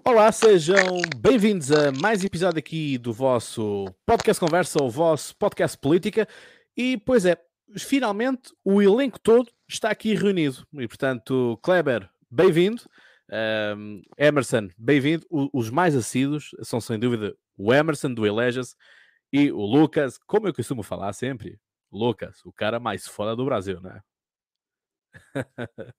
Olá, sejam bem-vindos a mais um episódio aqui do vosso podcast Conversa, o vosso podcast Política. E, pois é, finalmente o elenco todo está aqui reunido. E, portanto, Kleber, bem-vindo. Um, Emerson, bem-vindo. Os mais assíduos são, sem dúvida, o Emerson do Elejas e o Lucas, como eu costumo falar sempre, Lucas, o cara mais foda do Brasil, né?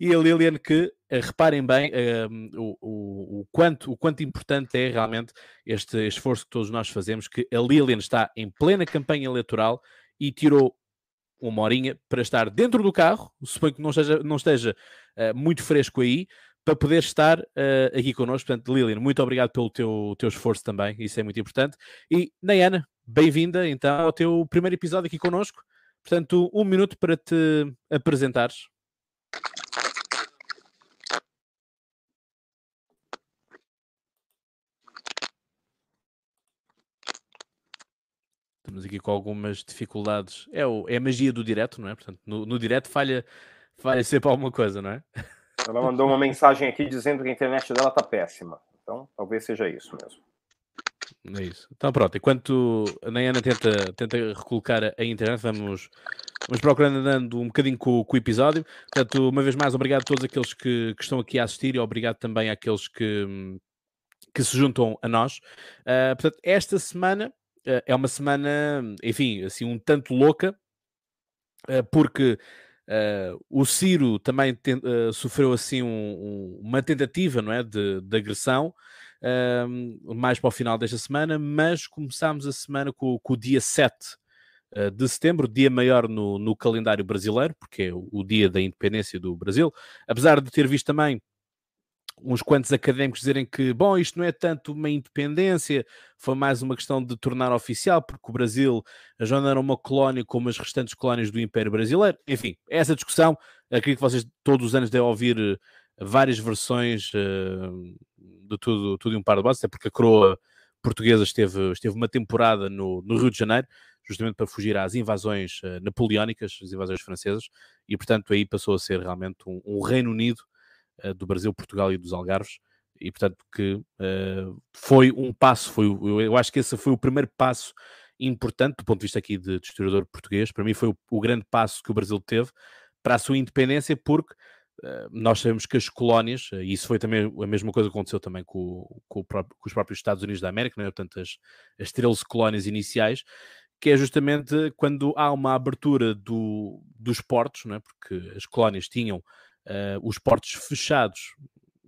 e a Lilian que, eh, reparem bem, um, o, o, o, quanto, o quanto importante é realmente este esforço que todos nós fazemos, que a Lilian está em plena campanha eleitoral e tirou uma horinha para estar dentro do carro, suponho que não esteja, não esteja uh, muito fresco aí, para poder estar uh, aqui connosco. Portanto, Lilian, muito obrigado pelo teu, teu esforço também, isso é muito importante. E, Nayana, bem-vinda então ao teu primeiro episódio aqui connosco. Portanto, um minuto para te apresentares. Estamos aqui com algumas dificuldades. É, o, é a magia do direto, não é? Portanto, no, no direto falha, falha sempre alguma coisa, não é? Ela mandou uma mensagem aqui dizendo que a internet dela está péssima. Então, talvez seja isso mesmo. É isso. Então pronto, enquanto a Nayana tenta, tenta recolocar a internet, vamos, vamos procurando andando um bocadinho com, com, o episódio. Portanto, uma vez mais, obrigado a todos aqueles que, que, estão aqui a assistir e obrigado também àqueles que, que se juntam a nós. Uh, portanto, esta semana uh, é uma semana, enfim, assim, um tanto louca, uh, porque o Ciro também tem, sofreu assim um, um, uma tentativa não é, de, de agressão mais para o final desta semana, mas começámos a semana com, com o dia 7 uh, de setembro, dia maior no, no calendário brasileiro, porque é o, dia da independência do Brasil, apesar de ter visto também uns quantos académicos dizerem que, bom, isto não é tanto uma independência, foi mais uma questão de tornar oficial, porque o Brasil já não era uma colónia como as restantes colónias do Império Brasileiro. Enfim, essa discussão, acredito que vocês todos os anos devem ouvir uh, várias versões uh, de tudo, tudo e um par de botas, até porque a coroa portuguesa esteve, esteve uma temporada no, no Rio de Janeiro, justamente para fugir às invasões uh, napoleónicas, as invasões francesas, e portanto aí passou a ser realmente um, um Reino Unido uh, do Brasil, Portugal e dos Algarves, e portanto que uh, foi um passo, foi, eu, eu, acho que esse foi o primeiro passo importante do ponto de vista aqui de, de historiador português, para mim foi o, o grande passo que o Brasil teve para a sua independência, porque eh, nós sabemos que as colónias, eh, e isso foi também a mesma coisa que aconteceu também com, com, próprio, com os próprios Estados Unidos da América, não é? portanto, as, as 13 colónias iniciais, que é justamente quando há uma abertura do, dos portos, é? porque as colónias tinham uh, os portos fechados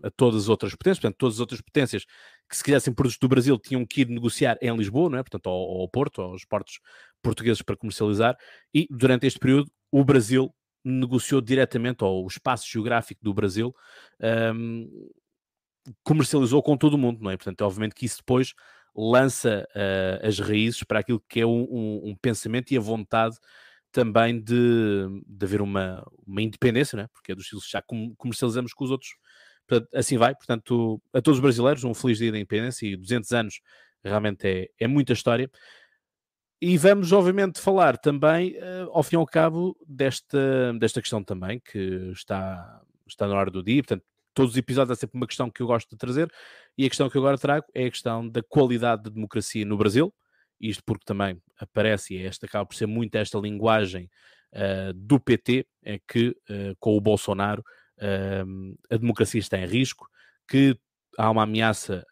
a todas as outras potências, portanto, todas as outras potências que se quisessem produtos do Brasil tinham que ir negociar em Lisboa, é? portanto, ao, ao Porto, aos portos portugueses para comercializar, e durante este período o Brasil negociou diretamente, ou o espaço geográfico do Brasil, um, comercializou com todo o mundo, não é? Portanto, obviamente que isso depois lança uh, as raízes para aquilo que é um, um, um pensamento e a vontade também de, de haver uma, uma independência, não é? porque é dos que já comercializamos com os outros. Portanto, assim vai. Portanto, a todos os brasileiros, um feliz dia da independência e 200 anos realmente é, é muita história. E vamos, obviamente, falar também, uh, ao fim e ao cabo, desta, desta questão também, que está, está na hora do dia. Portanto, todos os episódios há sempre uma questão que eu gosto de trazer, e a questão que eu agora trago é a questão da qualidade da democracia no Brasil. Isto porque também aparece, e esta acaba por ser muito esta linguagem uh, do PT, é que uh, com o Bolsonaro a democracia está em risco, que há uma ameaça,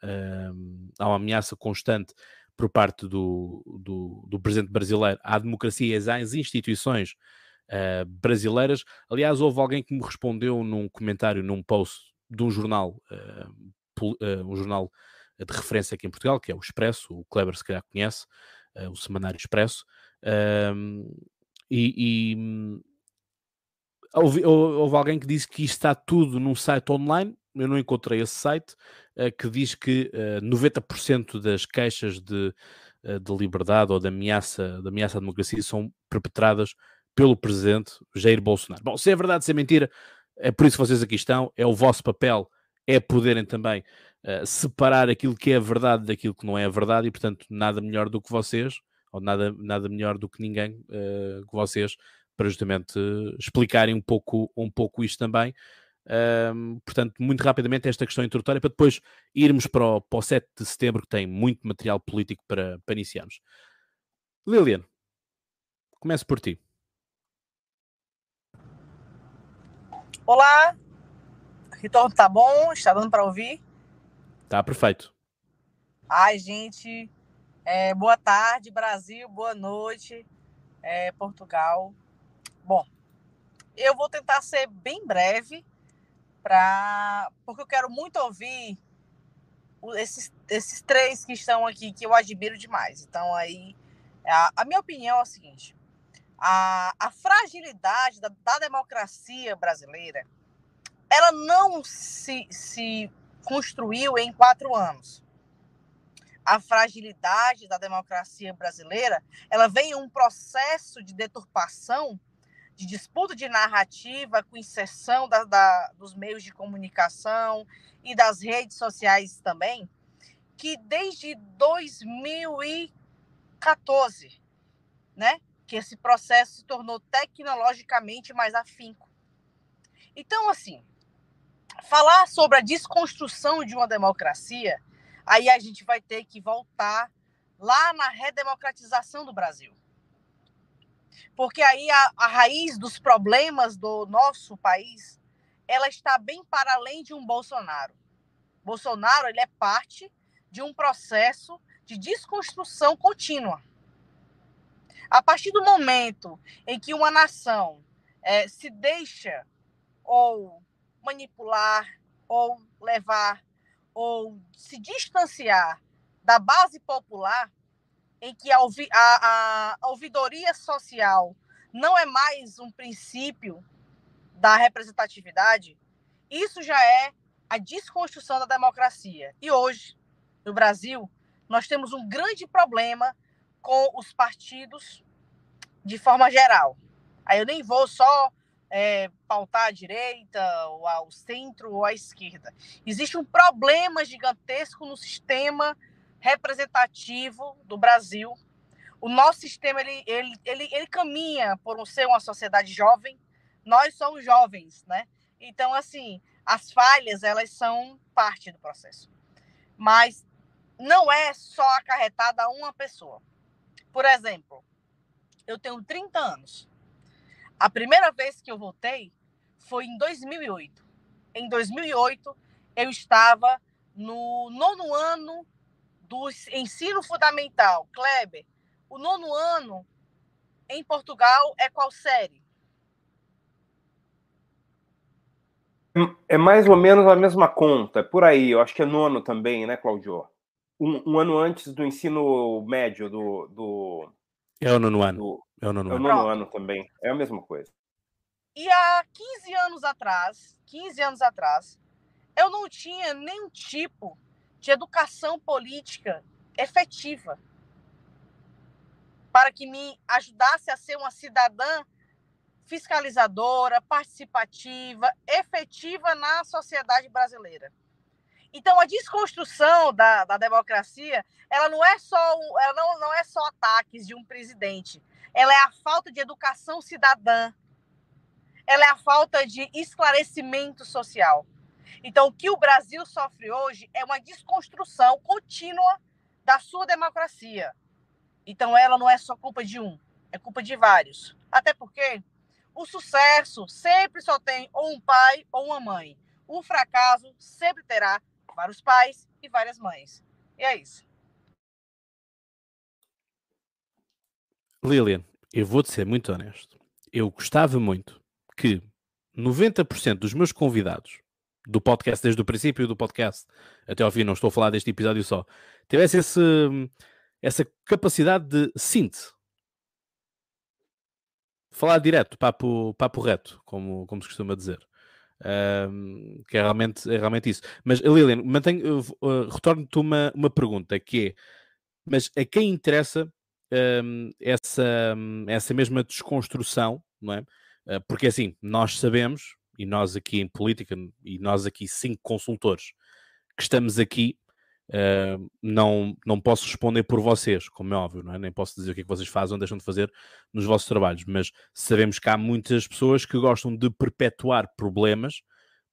há uma ameaça constante por parte do, do, do presidente brasileiro à democracia e às instituições uh, brasileiras. Aliás, houve alguém que me respondeu num comentário, num post de um jornal, uh, um jornal de referência aqui em Portugal, que é o Expresso, o Kleber se calhar conhece, o Semanário Expresso, ehm, e, e houve, houve, alguém que disse que isto está tudo num site online, eu não encontrei esse site, uh, que diz que uh, eh, 90% das queixas de, uh, de liberdade ou de ameaça, de ameaça à democracia são perpetradas pelo presidente Jair Bolsonaro. Bom, se é verdade, se é mentira, é por isso que vocês aqui estão, é o vosso papel, é poderem também separar aquilo que é verdade daquilo que não é verdade e, portanto, nada melhor do que vocês, ou nada, nada melhor do que ninguém que vocês, para justamente explicarem um pouco, um pouco isto também Um, portanto, muito rapidamente esta questão introdutória para depois irmos para o, para o 7 de setembro, que tem muito material político para, para iniciarmos. Lilian, comece por ti. Olá, retorno tá bom? Está dando para ouvir? Tá perfeito. Ai, gente, é, boa tarde, Brasil, boa noite, é, Portugal. Bom, eu vou tentar ser bem breve, porque eu quero muito ouvir esses, esses três que estão aqui, que eu admiro demais. Então, aí, a, a minha opinião é o seguinte: a, a fragilidade da, da democracia brasileira ela não se, se construiu em quatro anos a fragilidade da democracia brasileira, ela vem em um processo de deturpação, de disputa de narrativa com inserção da, da, dos meios de comunicação e das redes sociais também, que desde 2014, né, que esse processo se tornou tecnologicamente mais afinco. Então, assim, falar sobre a desconstrução de uma democracia aí a gente vai ter que voltar lá na redemocratização do Brasil. Porque aí a, a raiz dos problemas do nosso país, ela está bem para além de um Bolsonaro. Bolsonaro, ele é parte de um processo de desconstrução contínua. A partir do momento em que uma nação é, se deixa ou manipular ou levar ou se distanciar da base popular, em que a, a, a ouvidoria social não é mais um princípio da representatividade, isso já é a desconstrução da democracia. E hoje, no Brasil, nós temos um grande problema com os partidos de forma geral. Aí eu nem vou só é, pautar à direita, ou ao centro, ou à esquerda. Existe um problema gigantesco no sistema representativo do Brasil. O nosso sistema ele, ele, ele, ele caminha por ser uma sociedade jovem. Nós somos jovens, né? Então, assim, as falhas elas são parte do processo. Mas não é só acarretada a uma pessoa. Por exemplo, eu tenho 30 anos. A primeira vez que eu voltei foi em 2008. Em 2008, eu estava no nono ano do ensino fundamental. Kleber, o nono ano em Portugal é qual série? É mais ou menos a mesma conta, é por aí. Eu acho que é nono também, né, Claudio? Um, um ano antes do ensino médio do, do é o nono ano. Do... É o nono, é o nono ano também. É a mesma coisa. E há 15 anos atrás, 15 anos atrás, eu não tinha nenhum tipo de educação política efetiva para que me ajudasse a ser uma cidadã fiscalizadora, participativa, efetiva na sociedade brasileira. Então, a desconstrução da, da democracia, ela não é só ela não, não é só ataques de um presidente, ela é a falta de educação cidadã, ela é a falta de esclarecimento social. Então, o que o Brasil sofre hoje é uma desconstrução contínua da sua democracia. Então, ela não é só culpa de um, é culpa de vários. Até porque o sucesso sempre só tem ou um pai ou uma mãe. O fracasso sempre terá vários pais e várias mães. E é isso. Lilian, eu vou-te ser muito honesto. Eu gostava muito que 90% dos meus convidados do podcast desde o princípio do podcast até ao fim, não estou a falar deste episódio só, tivesse esse, essa capacidade de síntese. Falar direto, papo, papo reto, como, como se costuma dizer. Um, que é realmente, é realmente isso. Mas, Lilian, mantenho, uh, retorno-te uma, uma pergunta que é: mas a quem interessa um, essa, essa mesma desconstrução, não é? Uh, porque assim, nós sabemos, e nós aqui em política, e nós aqui cinco consultores que estamos aqui, Uh, não, não posso responder por vocês, como é óbvio, não é? nem posso dizer o que é que vocês fazem ou deixam de fazer nos vossos trabalhos, mas sabemos que há muitas pessoas que gostam de perpetuar problemas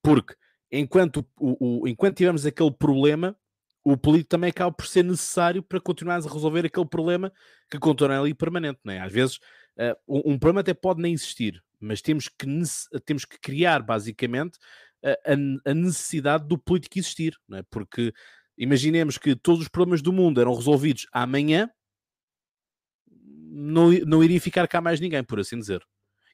Porque enquanto, o, o, enquanto tivermos aquele problema, o político também acaba por ser necessário para continuarmos a resolver aquele problema que continua ali permanente. Não é? Às vezes, uh, um, problema até pode nem existir, mas temos que, temos que criar, basicamente, a, a necessidade do político existir. É? Porque imaginemos que todos os problemas do mundo eram resolvidos amanhã, não, não iria ficar cá mais ninguém, por assim dizer.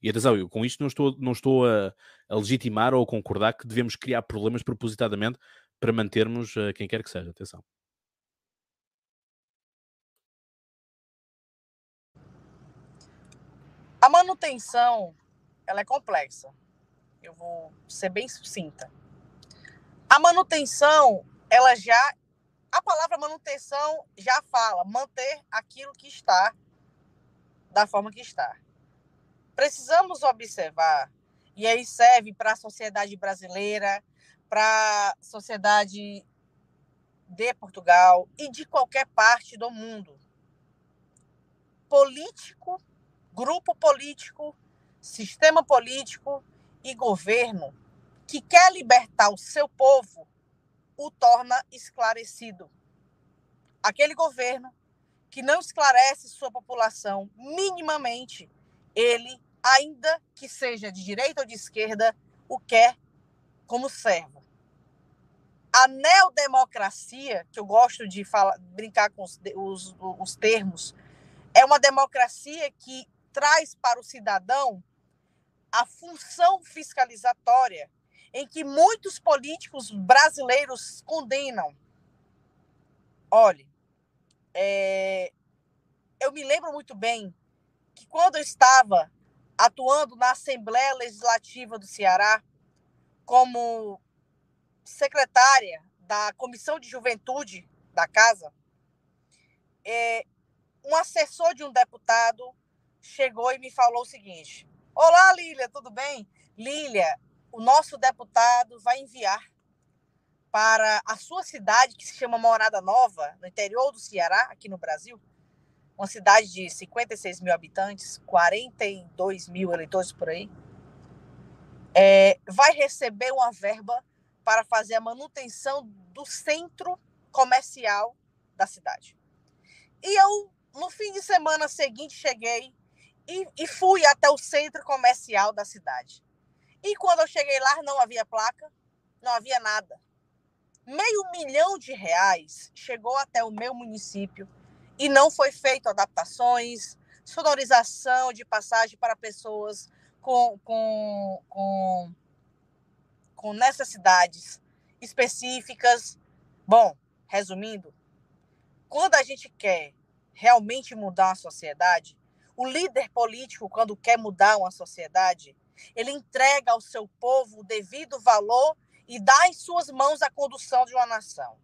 E atenção, eu com isto não estou, não estou a, a legitimar ou a concordar que devemos criar problemas propositadamente para mantermos uh, quem quer que seja. Atenção. A manutenção ela é complexa. Eu vou ser bem sucinta. A manutenção, ela já a palavra manutenção já fala manter aquilo que está da forma que está. Precisamos observar, e aí serve para a sociedade brasileira, para a sociedade de Portugal e de qualquer parte do mundo. Político, grupo político, sistema político e governo que quer libertar o seu povo o torna esclarecido. Aquele governo que não esclarece sua população minimamente, ele, ainda que seja de direita ou de esquerda, o quer como servo. A neodemocracia, que eu gosto de falar, brincar com os, os, os termos, é uma democracia que traz para o cidadão a função fiscalizatória, em que muitos políticos brasileiros condenam. Olhe, é, eu me lembro muito bem que quando eu estava atuando na Assembleia Legislativa do Ceará, como secretária da Comissão de Juventude da Casa, é, um assessor de um deputado chegou e me falou o seguinte: Olá, Lília, tudo bem? Lília, o nosso deputado vai enviar para a sua cidade, que se chama Morada Nova, no interior do Ceará, aqui no Brasil, uma cidade de 56 mil habitantes, 42 mil eleitores por aí, é, vai receber uma verba para fazer a manutenção do centro comercial da cidade. E eu, no fim de semana seguinte, cheguei e, e fui até o centro comercial da cidade. E quando eu cheguei lá, não havia placa, não havia nada meio milhão de reais chegou até o meu município e não foi feito adaptações, sonorização de passagem para pessoas com, com, com, com necessidades específicas. Bom, resumindo, quando a gente quer realmente mudar uma sociedade, o líder político, quando quer mudar uma sociedade, ele entrega ao seu povo o devido valor e dá em suas mãos a condução de uma nação.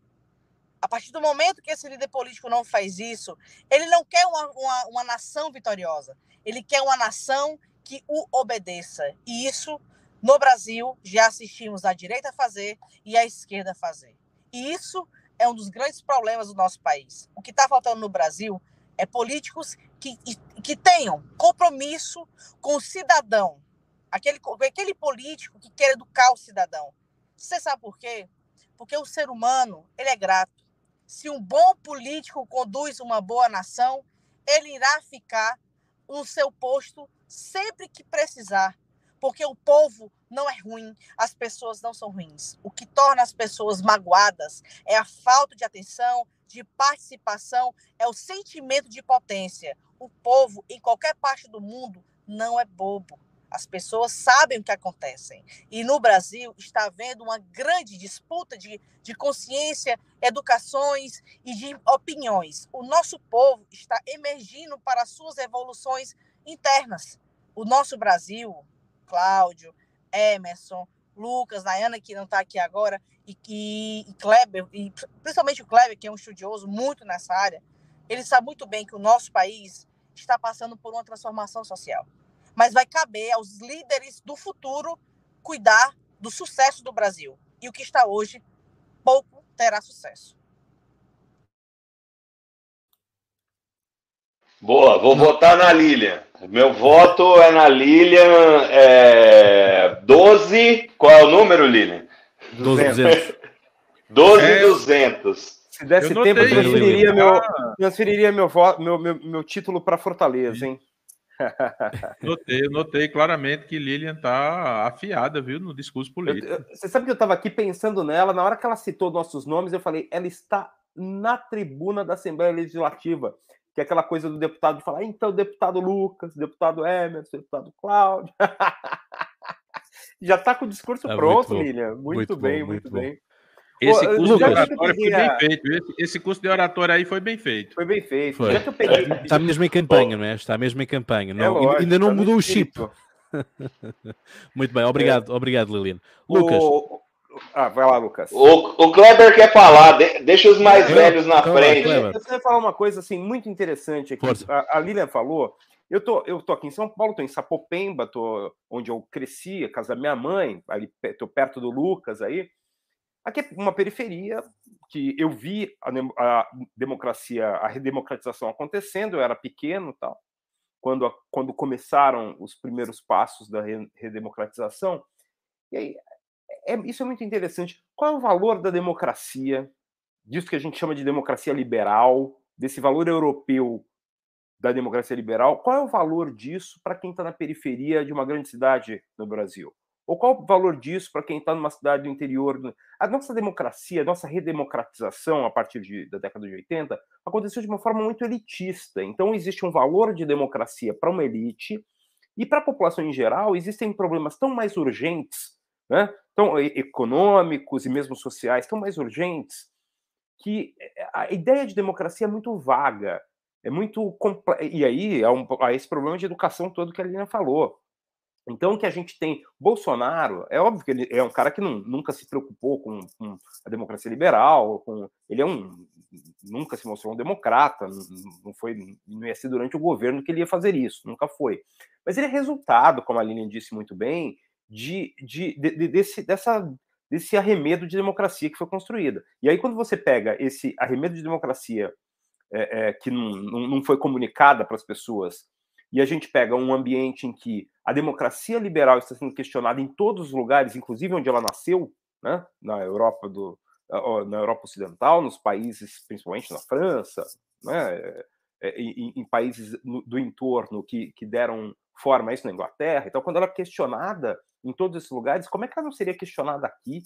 A partir do momento que esse líder político não faz isso, ele não quer uma, uma, uma nação vitoriosa, ele quer uma nação que o obedeça. E isso, no Brasil, já assistimos a direita fazer e a esquerda fazer. E isso é um dos grandes problemas do nosso país. O que está faltando no Brasil é políticos que, que tenham compromisso com o cidadão, aquele, aquele político que quer educar o cidadão, você sabe por quê? Porque o ser humano, ele é grato. Se um bom político conduz uma boa nação, ele irá ficar no seu posto sempre que precisar. Porque o povo não é ruim, as pessoas não são ruins. O que torna as pessoas magoadas é a falta de atenção, de participação, é o sentimento de potência. O povo, em qualquer parte do mundo, não é bobo. As pessoas sabem o que acontece. E no Brasil está havendo uma grande disputa de, de consciência, educações e de opiniões. O nosso povo está emergindo para suas evoluções internas. O nosso Brasil, Cláudio, Emerson, Lucas, Nayana, que não está aqui agora, e, e, e Kleber, e principalmente o Kleber, que é um estudioso muito nessa área, ele sabe muito bem que o nosso país está passando por uma transformação social mas vai caber aos líderes do futuro cuidar do sucesso do Brasil. E o que está hoje, pouco terá sucesso. Boa, vou votar na Lilian. Meu voto é na Lilian é, 12. Qual é o número, Lilian? 12,200. 12,200. Se desse Eu tempo, eu notei, transferiria, ah. meu, transferiria meu, meu, meu, meu título para Fortaleza, hein? Notei, eu notei claramente que Lilian tá afiada, viu, no discurso Eu- político. eu- você sabe que eu estava aqui pensando nela, na hora que ela citou nossos nomes, eu falei, ela está na tribuna da Assembleia Legislativa, que é aquela coisa do deputado de falar, então, deputado Lucas, deputado Emerson, deputado Cláudio. Já está com o discurso Ah, muito pronto, bom. Lilian. Muito, Muito bom, bem, muito muito, bom. Esse Ô, curso Lucas, de oratória foi bem a- feito. Esse, esse curso de oratória aí foi bem feito. Foi bem feito. Foi. Já que eu peguei. Está mesmo em campanha, não é? Está mesmo em campanha. É Não, lógico, ainda não tá no mudou o chip. Muito bem, obrigado, obrigado, Lilian. Lucas, O- Ah, vai lá, Lucas. O, o Kleber quer falar, de- deixa os mais Eu? velhos na frente. Eu queria falar uma coisa assim muito interessante aqui. Força. A, a Lilian falou. Eu tô, eu tô aqui em São Paulo, tô em Sapopemba, tô onde eu cresci, a casa da minha mãe, ali tô perto do Lucas aí. Aqui é uma periferia que eu vi a, a democracia, a redemocratização acontecendo, eu era pequeno, tal. Quando, a- quando começaram os primeiros passos da re- redemocratização. E aí, é, isso é muito interessante. Qual é o valor da democracia, disso que a gente chama de democracia liberal, desse valor europeu da democracia liberal? Qual é o valor disso para quem está na periferia de uma grande cidade no Brasil? Ou qual o valor disso para quem está numa cidade do interior? A nossa democracia, a nossa redemocratização a partir de- da década de 80 aconteceu de uma forma muito elitista. Então, existe um valor de democracia para uma elite e para a população em geral existem problemas tão mais urgentes, né? tão econômicos e mesmo sociais, tão mais urgentes, que eh, a ideia de democracia é muito vaga, é muito e aí há, um, há esse problema de educação todo que a Lina falou. Então, que a gente tem Bolsonaro, é óbvio que ele é um cara que não- nunca se preocupou com, com a democracia liberal, com, ele é um nunca se mostrou um democrata, não, não foi, não ia ser durante o governo que ele ia fazer isso, nunca foi. Mas ele é resultado, como a Lilian disse muito bem, de, de- de- desse, dessa, desse arremedo de democracia que foi construída. E aí, quando você pega esse arremedo de democracia é, é, que não, não, não foi comunicada para as pessoas, e a gente pega um ambiente em que a democracia liberal está sendo questionada em todos os lugares, inclusive onde ela nasceu, né? na Europa do na Europa Ocidental, nos países, principalmente na França, né? é, em, em países no, do entorno que, que deram forma a isso na Inglaterra. Então, quando ela é questionada em todos esses lugares, como é que ela não seria questionada aqui?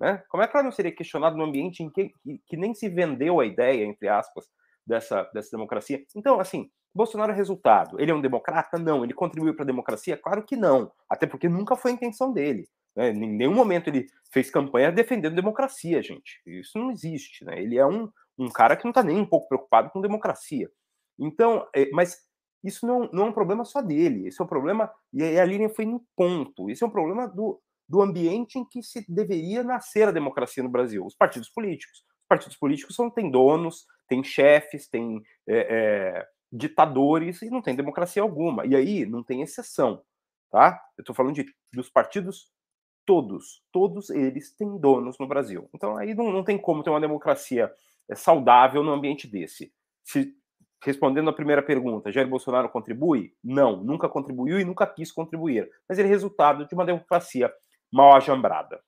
Né? Como é que ela não seria questionada num ambiente em que, que, que nem se vendeu a ideia, entre aspas, dessa, dessa democracia? Então, assim, Bolsonaro é resultado. Ele é um democrata? Não. Ele contribuiu para a democracia? Claro que não. Até porque nunca foi a intenção dele. Né? Em nenhum momento ele fez campanha defendendo democracia, gente. Isso não existe. Né? Ele é um, um cara que não está nem um pouco preocupado com democracia. Então, é, mas isso não, não é um problema só dele. Esse é um problema, e a linha foi no ponto. Esse é um problema do, do ambiente em que se deveria nascer a democracia no Brasil. Os partidos políticos. Os partidos políticos são, têm donos, têm chefes, têm é, é, ditadores e não tem democracia alguma. E aí não tem exceção. Tá? Eu estou falando de, dos partidos todos, todos eles têm donos no Brasil. Então aí não, não tem como ter uma democracia saudável num ambiente desse. Se, respondendo a primeira pergunta, Jair Bolsonaro contribui? Não, nunca contribuiu e nunca quis contribuir. Mas ele é resultado de uma democracia mal ajambrada.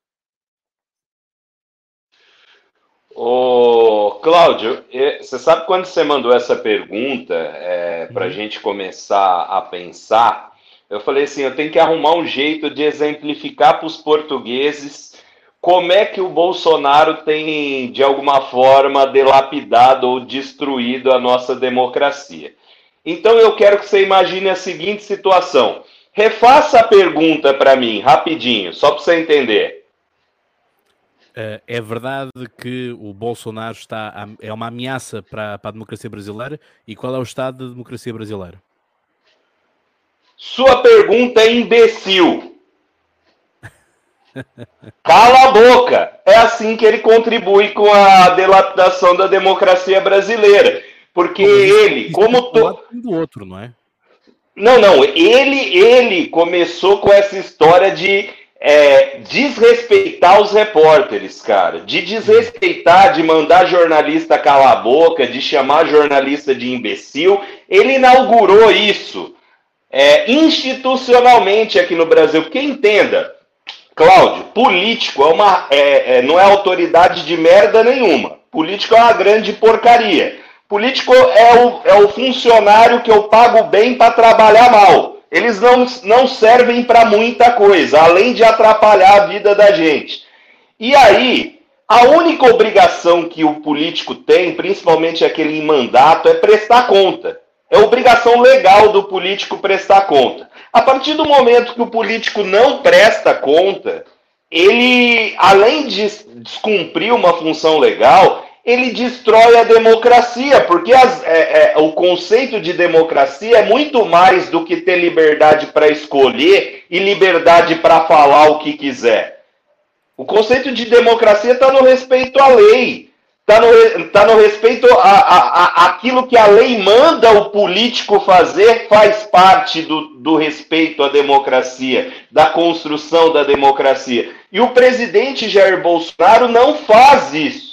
Ô, Cláudio, você sabe quando você mandou essa pergunta é, para a gente começar a pensar? Eu falei assim: eu tenho que arrumar um jeito de exemplificar para os portugueses como é que o Bolsonaro tem, de alguma forma, delapidado ou destruído a nossa democracia. Então eu quero que você imagine a seguinte situação. Refaça a pergunta para mim, rapidinho, só para você entender. Uh, é verdade que o Bolsonaro está a, é uma ameaça para, para, a democracia brasileira? E qual é o estado da democracia brasileira? Sua pergunta é imbecil. Cala a boca! É assim que ele contribui com a delapidação da democracia brasileira. Porque ele, como to... do outro, não é? Não, não. Ele, ele começou com essa história de é, desrespeitar os repórteres, cara. De desrespeitar, de mandar jornalista calar a boca, de chamar jornalista de imbecil. ele inaugurou isso é, institucionalmente aqui no Brasil. Porque entenda, Cláudio, político é uma, é, é, não é autoridade de merda nenhuma. Político é uma grande porcaria. Político é o, é o funcionário que eu pago bem para trabalhar mal. Eles não, não servem para muita coisa, além de atrapalhar a vida da gente. E aí, a única obrigação que o político tem, principalmente aquele em mandato, é prestar conta. É obrigação legal do político prestar conta. A partir do momento que o político não presta conta, ele, além de descumprir uma função legal, ele destrói a democracia, porque as, é, é, o conceito de democracia é muito mais do que ter liberdade para escolher e liberdade para falar o que quiser. O conceito de democracia está no respeito à lei, está no, tá no respeito a, a, a, aquilo que a lei manda o político fazer, faz parte do, do respeito à democracia, da construção da democracia. E o presidente Jair Bolsonaro não faz isso.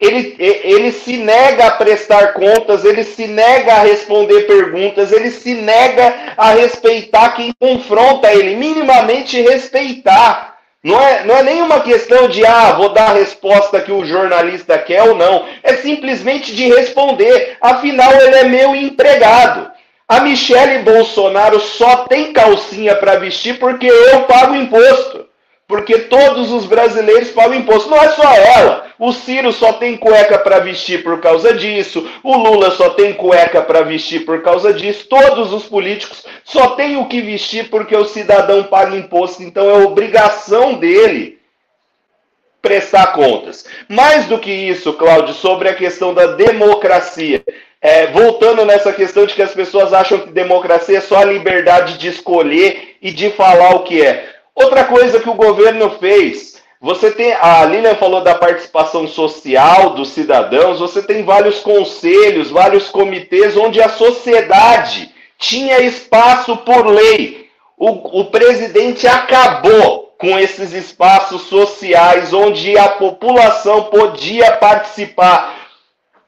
Ele, ele se nega a prestar contas, ele se nega a responder perguntas, ele se nega a respeitar quem confronta ele, minimamente respeitar. Não é, não é nenhuma questão de, ah, vou dar a resposta que o jornalista quer ou não. É simplesmente de responder. Afinal, ele é meu empregado. A Michele Bolsonaro só tem calcinha para vestir porque eu pago imposto porque todos os brasileiros pagam imposto. Não é só ela. O Ciro só tem cueca para vestir por causa disso. O Lula só tem cueca para vestir por causa disso. Todos os políticos só têm o que vestir porque o cidadão paga imposto. Então é obrigação dele prestar contas. Mais do que isso, Cláudio, sobre a questão da democracia. É, voltando nessa questão de que as pessoas acham que democracia é só a liberdade de escolher e de falar o que é. Outra coisa que o governo fez, você tem, a Lilian falou da participação social dos cidadãos, você tem vários conselhos, vários comitês onde a sociedade tinha espaço por lei. O, o presidente acabou com esses espaços sociais onde a população podia participar.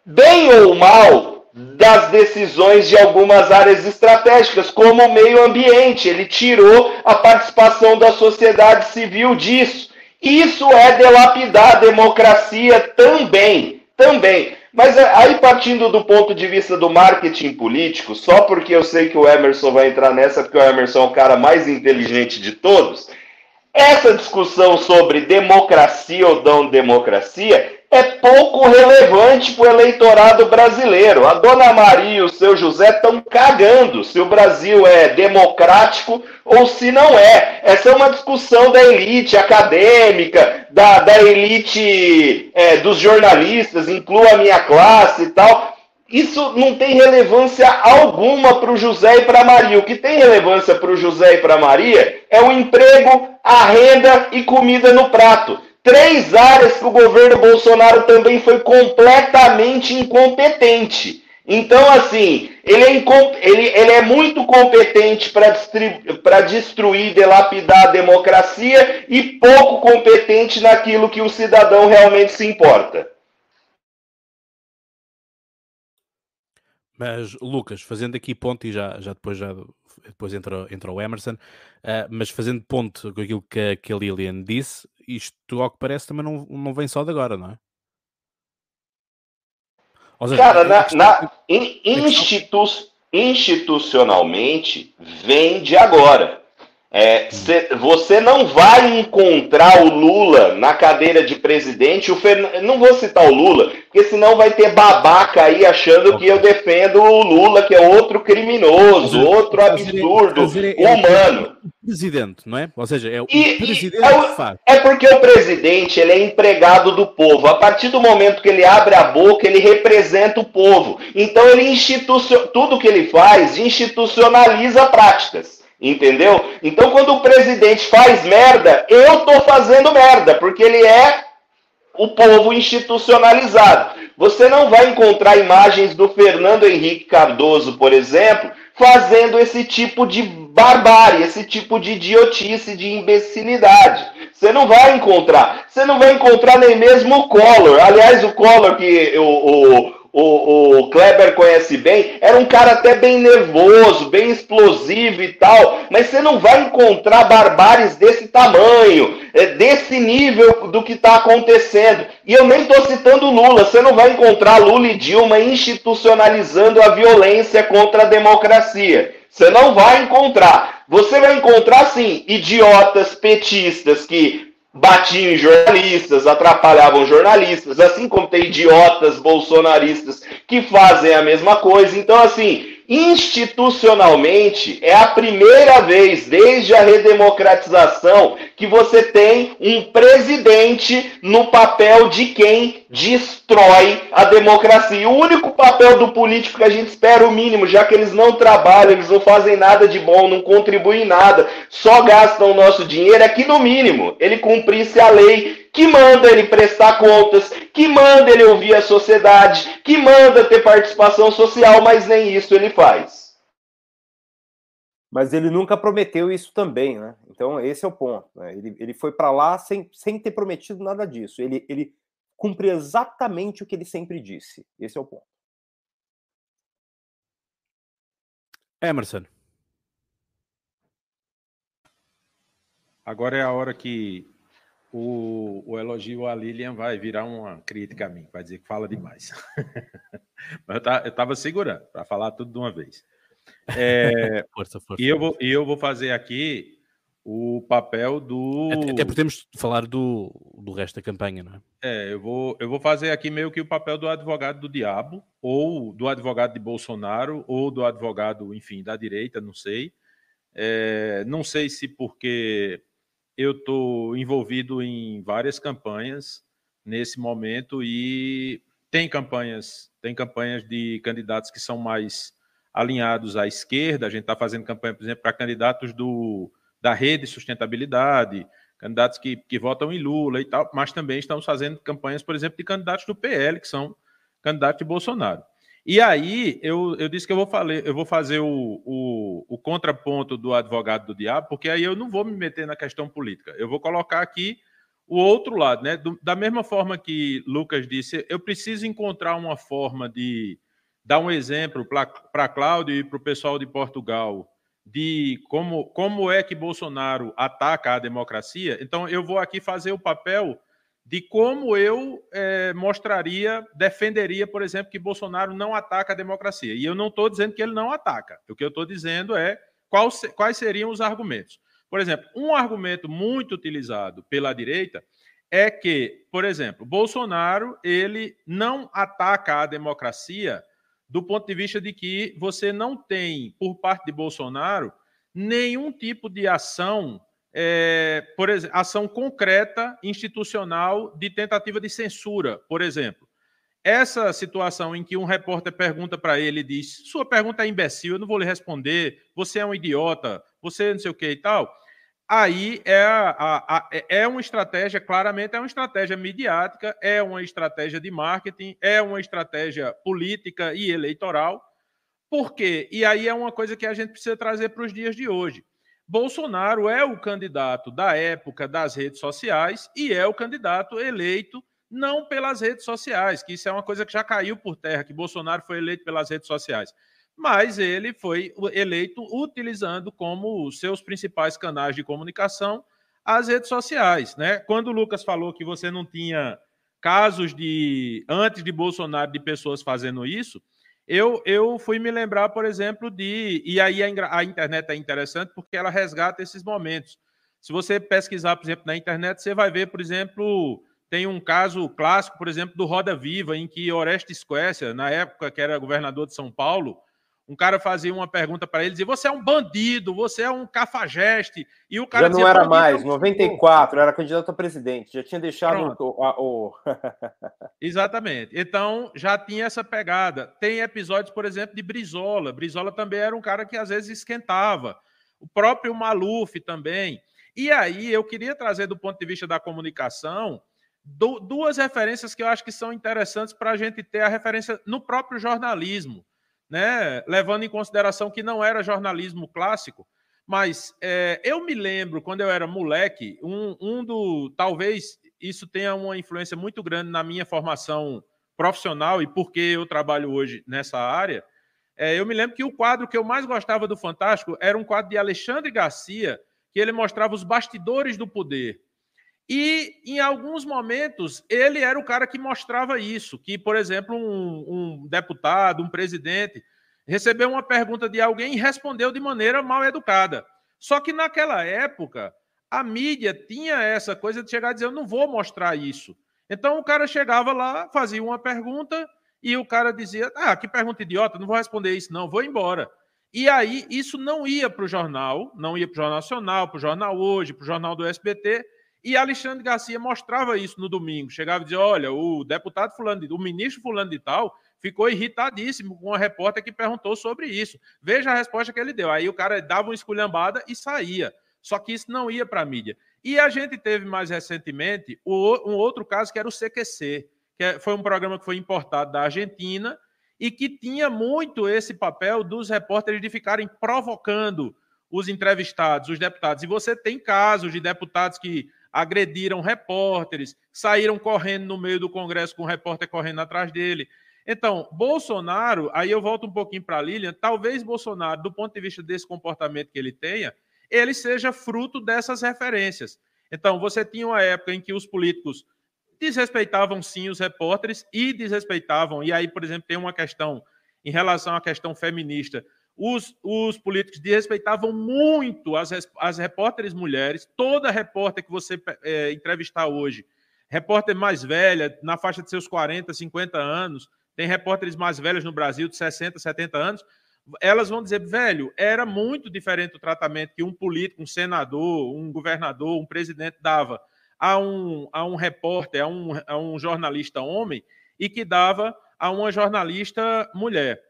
Bem ou mal, das decisões de algumas áreas estratégicas, como o meio ambiente. Ele tirou a participação da sociedade civil disso. Isso é delapidar a democracia também, também. Mas é, aí partindo do ponto de vista do marketing político, só porque eu sei que o Emerson vai entrar nessa, porque o Emerson é o cara mais inteligente de todos, essa discussão sobre democracia ou não democracia é pouco relevante para o eleitorado brasileiro. A dona Maria e o seu José estão cagando se o Brasil é democrático ou se não é. Essa é uma discussão da elite acadêmica, da, da elite é, dos jornalistas, inclua a minha classe e tal. Isso não tem relevância alguma para o José e para a Maria. O que tem relevância para o José e para a Maria é o emprego, a renda e comida no prato. Três áreas que o governo Bolsonaro também foi completamente incompetente. Então, assim, ele é, ele, ele é muito competente para destruir, delapidar a democracia e pouco competente naquilo que o cidadão realmente se importa. Mas, Lucas, fazendo aqui ponto, e já, já depois, já, depois entra, entra o Emerson, uh, mas fazendo ponto com aquilo que, que a Lilian disse, isto, ao que parece, também não, não vem só de agora, não é? Seja, Cara, na, na in, institu, institucionalmente, vem de agora. É, cê, você não vai encontrar o Lula na cadeira de presidente. O Fern... Não vou citar o Lula, porque senão vai ter babaca aí achando que eu defendo o Lula, que é outro criminoso, outro absurdo, humano. Presidente, não é? Ou seja, é o e, presidente é, o, faz. É porque o presidente ele é empregado do povo. A partir do momento que ele abre a boca, ele representa o povo. Então ele institucion... tudo que ele faz institucionaliza práticas. Entendeu? Então, quando o presidente faz merda, eu tô fazendo merda, porque ele é o povo institucionalizado. Você não vai encontrar imagens do Fernando Henrique Cardoso, por exemplo, fazendo esse tipo de barbárie, esse tipo de idiotice, de imbecilidade. Você não vai encontrar. Você não vai encontrar nem mesmo o Collor. Aliás, o Collor, que o, o, o, o Kleber conhece bem, era um cara até bem nervoso, bem explosivo e tal, mas você não vai encontrar barbares desse tamanho, é, desse nível do que está acontecendo. E eu nem estou citando Lula, você não vai encontrar Lula e Dilma institucionalizando a violência contra a democracia. Você não vai encontrar. Você vai encontrar, sim, idiotas petistas que batiam em jornalistas, atrapalhavam jornalistas, assim como tem idiotas bolsonaristas que fazem a mesma coisa. Então, assim, institucionalmente, é a primeira vez desde a redemocratização que você tem um presidente no papel de quem destrói a democracia. O único papel do político que a gente espera o mínimo, já que eles não trabalham, eles não fazem nada de bom, não contribuem em nada, só gastam o nosso dinheiro, é que no mínimo ele cumprisse a lei que manda ele prestar contas, que manda ele ouvir a sociedade, que manda ter participação social, mas nem isso ele faz. Mas ele nunca prometeu isso também, né? Então, esse é o ponto. Né? Ele, ele foi para lá sem, sem ter prometido nada disso. Ele, ele cumpre exatamente o que ele sempre disse. Esse é o ponto. Emerson. Agora é a hora que o, o, elogio a Lilian vai virar uma crítica a mim, vai dizer que fala demais. Mas eu estava segurando para falar tudo de uma vez. É, força, força. E eu, vou, e eu vou fazer aqui o papel do. Até, até porque temos de falar do, do resto da campanha, não é? É, eu vou, eu vou fazer aqui meio que o papel do advogado do diabo, ou do advogado de Bolsonaro, ou do advogado, enfim, da direita, não sei. É, não sei se porque eu estou envolvido em várias campanhas nesse momento e tem campanhas, tem campanhas de candidatos que são mais alinhados à esquerda. A gente está fazendo campanha, por exemplo, para candidatos do, da rede sustentabilidade, candidatos que, que votam em Lula e tal, mas também estamos fazendo campanhas, por exemplo, de candidatos do PL, que são candidatos de Bolsonaro. E aí eu, eu disse que eu vou, fazer, eu vou fazer o, o, o, contraponto do advogado do diabo, porque aí eu não vou me meter na questão política. Eu vou colocar aqui o outro lado, né? Do, da mesma forma que Lucas disse, eu preciso encontrar uma forma de dar um exemplo para Cláudio e para o pessoal de Portugal de como, como é que Bolsonaro ataca a democracia. Então eu vou aqui fazer o papel de como eu é, mostraria, defenderia, por exemplo, que Bolsonaro não ataca a democracia. E eu não estou dizendo que ele não ataca. O que eu estou dizendo é qual, quais seriam os argumentos. Por exemplo, um argumento muito utilizado pela direita é que, por exemplo, Bolsonaro ele não ataca a democracia do ponto de vista de que você não tem, por parte de Bolsonaro, nenhum tipo de ação é, por exemplo, ação concreta institucional de tentativa de censura, por exemplo. Essa situação em que um repórter pergunta para ele e diz: Sua pergunta é imbecil, eu não vou lhe responder, você é um idiota, você não sei o que e tal. Aí é, a, a, a, é uma estratégia, claramente é uma estratégia midiática, é uma estratégia de marketing, é uma estratégia política e eleitoral. Por quê? E aí é uma coisa que a gente precisa trazer para os dias de hoje. Bolsonaro é o candidato da época das redes sociais e é o candidato eleito não pelas redes sociais, que isso é uma coisa que já caiu por terra, que Bolsonaro foi eleito pelas redes sociais. Mas ele foi eleito utilizando como seus principais canais de comunicação as redes sociais, né? Quando o Lucas falou que você não tinha casos de antes de Bolsonaro de pessoas fazendo isso, eu, eu fui me lembrar, por exemplo, de. E aí a, a internet é interessante porque ela resgata esses momentos. Se você pesquisar, por exemplo, na internet, você vai ver, por exemplo, tem um caso clássico, por exemplo, do Roda Viva, em que Orestes Quécia, na época que era governador de São Paulo, um cara fazia uma pergunta para ele, dizia, você é um bandido, você é um cafajeste. E o cara já não dizia, era mais, 94, era candidato a presidente, já tinha deixado o, o... Exatamente. Então, já tinha essa pegada. Tem episódios, por exemplo, de Brizola. Brizola também era um cara que às vezes esquentava. O próprio Maluf também. E aí, eu queria trazer do ponto de vista da comunicação duas referências que eu acho que são interessantes para a gente ter a referência no próprio jornalismo né? levando em consideração que não era jornalismo clássico, mas é, eu me lembro, quando eu era moleque, um, um do. Talvez isso tenha uma influência muito grande na minha formação profissional e porque eu trabalho hoje nessa área, é, eu me lembro que o quadro que eu mais gostava do Fantástico era um quadro de Alexandre Garcia, que ele mostrava os bastidores do poder. E, em alguns momentos, ele era o cara que mostrava isso, que, por exemplo, um, um deputado, um presidente, recebeu uma pergunta de alguém e respondeu de maneira mal educada. Só que naquela época, a mídia tinha essa coisa de chegar dizer: Eu não vou mostrar isso. Então o cara chegava lá, fazia uma pergunta e o cara dizia: Ah, que pergunta idiota, não vou responder isso, não, vou embora. E aí isso não ia para o jornal, não ia para o Jornal Nacional, para o Jornal Hoje, para o Jornal do SBT. E Alexandre Garcia mostrava isso no domingo. Chegava e dizia: Olha, o deputado Fulano, de, o ministro Fulano de Tal ficou irritadíssimo com uma repórter que perguntou sobre isso. Veja a resposta que ele deu. Aí o cara dava uma esculhambada e saía. Só que isso não ia para a mídia. E a gente teve mais recentemente um outro caso que era o CQC, que é, foi um programa que foi importado da Argentina e que tinha muito esse papel dos repórteres de ficarem provocando os entrevistados, os deputados. E você tem casos de deputados que agrediram repórteres, saíram correndo no meio do Congresso com o repórter correndo atrás dele. Então, Bolsonaro, aí eu volto um pouquinho para a Lilian, talvez Bolsonaro, do ponto de vista desse comportamento que ele tenha, ele seja fruto dessas referências. Então, você tinha uma época em que os políticos desrespeitavam sim os repórteres e desrespeitavam, e aí, por exemplo, tem uma questão em relação à questão feminista. Os, os políticos desrespeitavam muito as, as repórteres mulheres, toda repórter que você é, entrevistar hoje, repórter mais velha, na faixa de seus 40, 50 anos, tem repórteres mais velhas no Brasil, de 60, 70 anos, elas vão dizer, velho, era muito diferente o tratamento que um político, um senador, um governador, um presidente dava a um, a um repórter, a um, a um jornalista homem e que dava a uma jornalista mulher.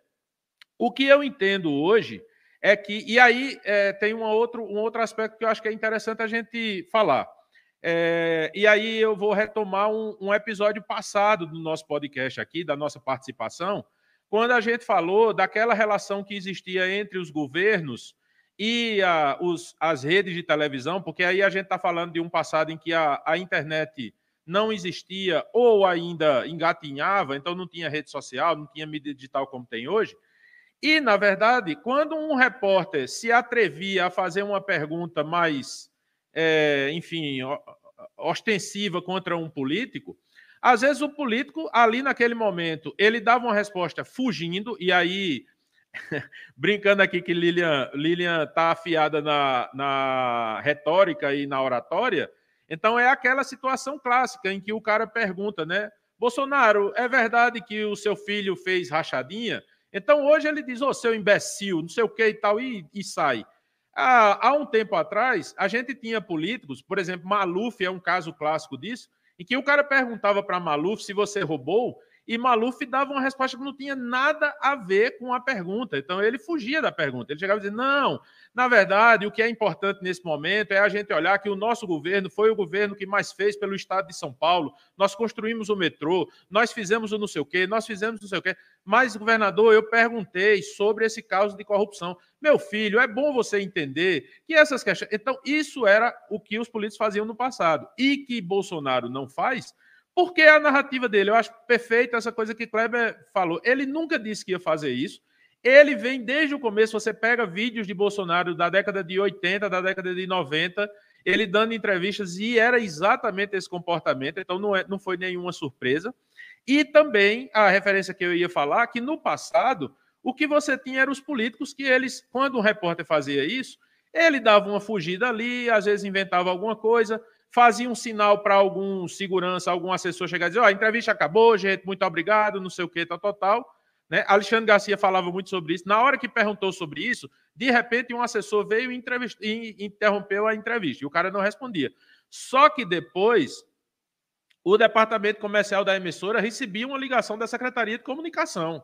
O que eu entendo hoje é que, e aí é, tem um outro, um outro aspecto que eu acho que é interessante a gente falar. É, e aí eu vou retomar um, um episódio passado do nosso podcast aqui, da nossa participação, quando a gente falou daquela relação que existia entre os governos e a, os, as redes de televisão, porque aí a gente está falando de um passado em que a, a internet não existia ou ainda engatinhava, então não tinha rede social, não tinha mídia digital como tem hoje. E, na verdade, quando um repórter se atrevia a fazer uma pergunta mais, é, enfim, ostensiva contra um político, às vezes o político, ali naquele momento, ele dava uma resposta fugindo, e aí, brincando aqui que Lilian, Lilian tá afiada na, na retórica e na oratória, então é aquela situação clássica em que o cara pergunta, né? Bolsonaro, é verdade que o seu filho fez rachadinha? Então hoje ele diz, ô oh, seu imbecil, não sei o que e tal, e, e sai. Há, há um tempo atrás, a gente tinha políticos, por exemplo, Maluf é um caso clássico disso, em que o cara perguntava para Maluf se você roubou, e Maluf dava uma resposta que não tinha nada a ver com a pergunta. Então ele fugia da pergunta. Ele chegava e dizia: não, na verdade, o que é importante nesse momento é a gente olhar que o nosso governo foi o governo que mais fez pelo estado de São Paulo. Nós construímos o metrô, nós fizemos o não sei o quê, nós fizemos não sei o quê. Mas, governador, eu perguntei sobre esse caso de corrupção. Meu filho, é bom você entender que essas questões. Então, isso era o que os políticos faziam no passado. E que Bolsonaro não faz porque a narrativa dele, eu acho perfeita essa coisa que Kleber falou. Ele nunca disse que ia fazer isso. Ele vem desde o começo, você pega vídeos de Bolsonaro da década de 80, da década de 90, ele dando entrevistas e era exatamente esse comportamento, então não, é, não foi nenhuma surpresa. E também a referência que eu ia falar, que no passado, o que você tinha eram os políticos que eles, quando um repórter fazia isso, ele dava uma fugida ali, às vezes inventava alguma coisa, fazia um sinal para algum segurança, algum assessor chegar e dizer: Ó, oh, a entrevista acabou, gente, muito obrigado, não sei o que, tal, tal, tal. Né? Alexandre Garcia falava muito sobre isso. Na hora que perguntou sobre isso, de repente um assessor veio e, interrompeu a entrevista e o cara não respondia. Só que depois o departamento comercial da emissora recebia uma ligação da Secretaria de Comunicação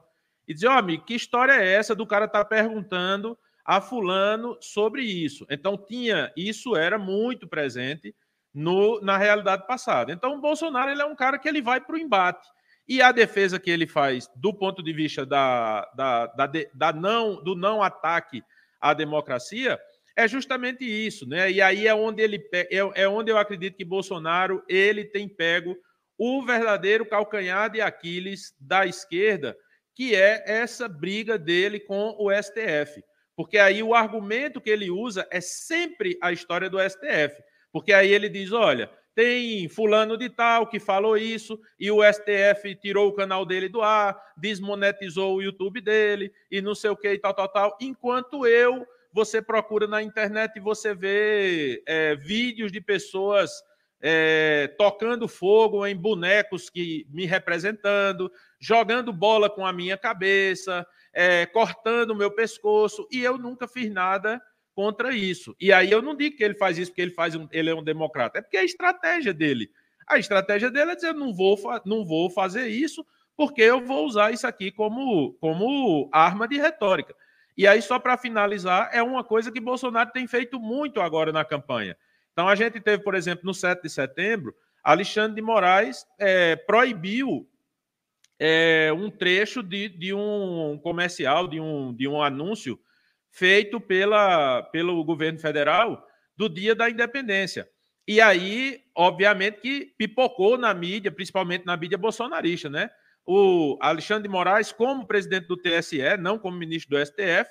e dizia: Ó, oh, amigo, que história é essa do cara estar tá perguntando a fulano sobre isso? Então tinha, isso era muito presente no, na realidade passada. Então, o Bolsonaro ele é um cara que ele vai para o embate. E a defesa que ele faz do ponto de vista da, da, da, da, não, do não ataque à democracia é justamente isso, né? E aí é onde ele é, é onde eu acredito que Bolsonaro ele tem pego o verdadeiro calcanhar de Aquiles da esquerda, que é essa briga dele com o STF. Porque aí o argumento que ele usa é sempre a história do STF. Porque aí ele diz: olha, tem fulano de tal que falou isso e o STF tirou o canal dele do ar, desmonetizou o YouTube dele e não sei o que e tal, tal, tal. Enquanto eu, você procura na internet e você vê é, vídeos de pessoas é, tocando fogo em bonecos que me representando, jogando bola com a minha cabeça, é, cortando o meu pescoço e eu nunca fiz nada contra isso. E aí eu não digo que ele faz isso porque ele faz um, ele é um democrata, é porque é a estratégia dele. A estratégia dele é dizer não vou não vou fazer isso porque eu vou usar isso aqui como como arma de retórica. E aí só para finalizar, é uma coisa que Bolsonaro tem feito muito agora na campanha. Então a gente teve, por exemplo, no 7 de setembro, Alexandre de Moraes é, proibiu é, um trecho de, de um comercial, de um, de um anúncio feito pela, pelo governo federal do dia da independência. E aí, obviamente, que pipocou na mídia, principalmente na mídia bolsonarista, né? O Alexandre de Moraes, como presidente do TSE, não como ministro do STF,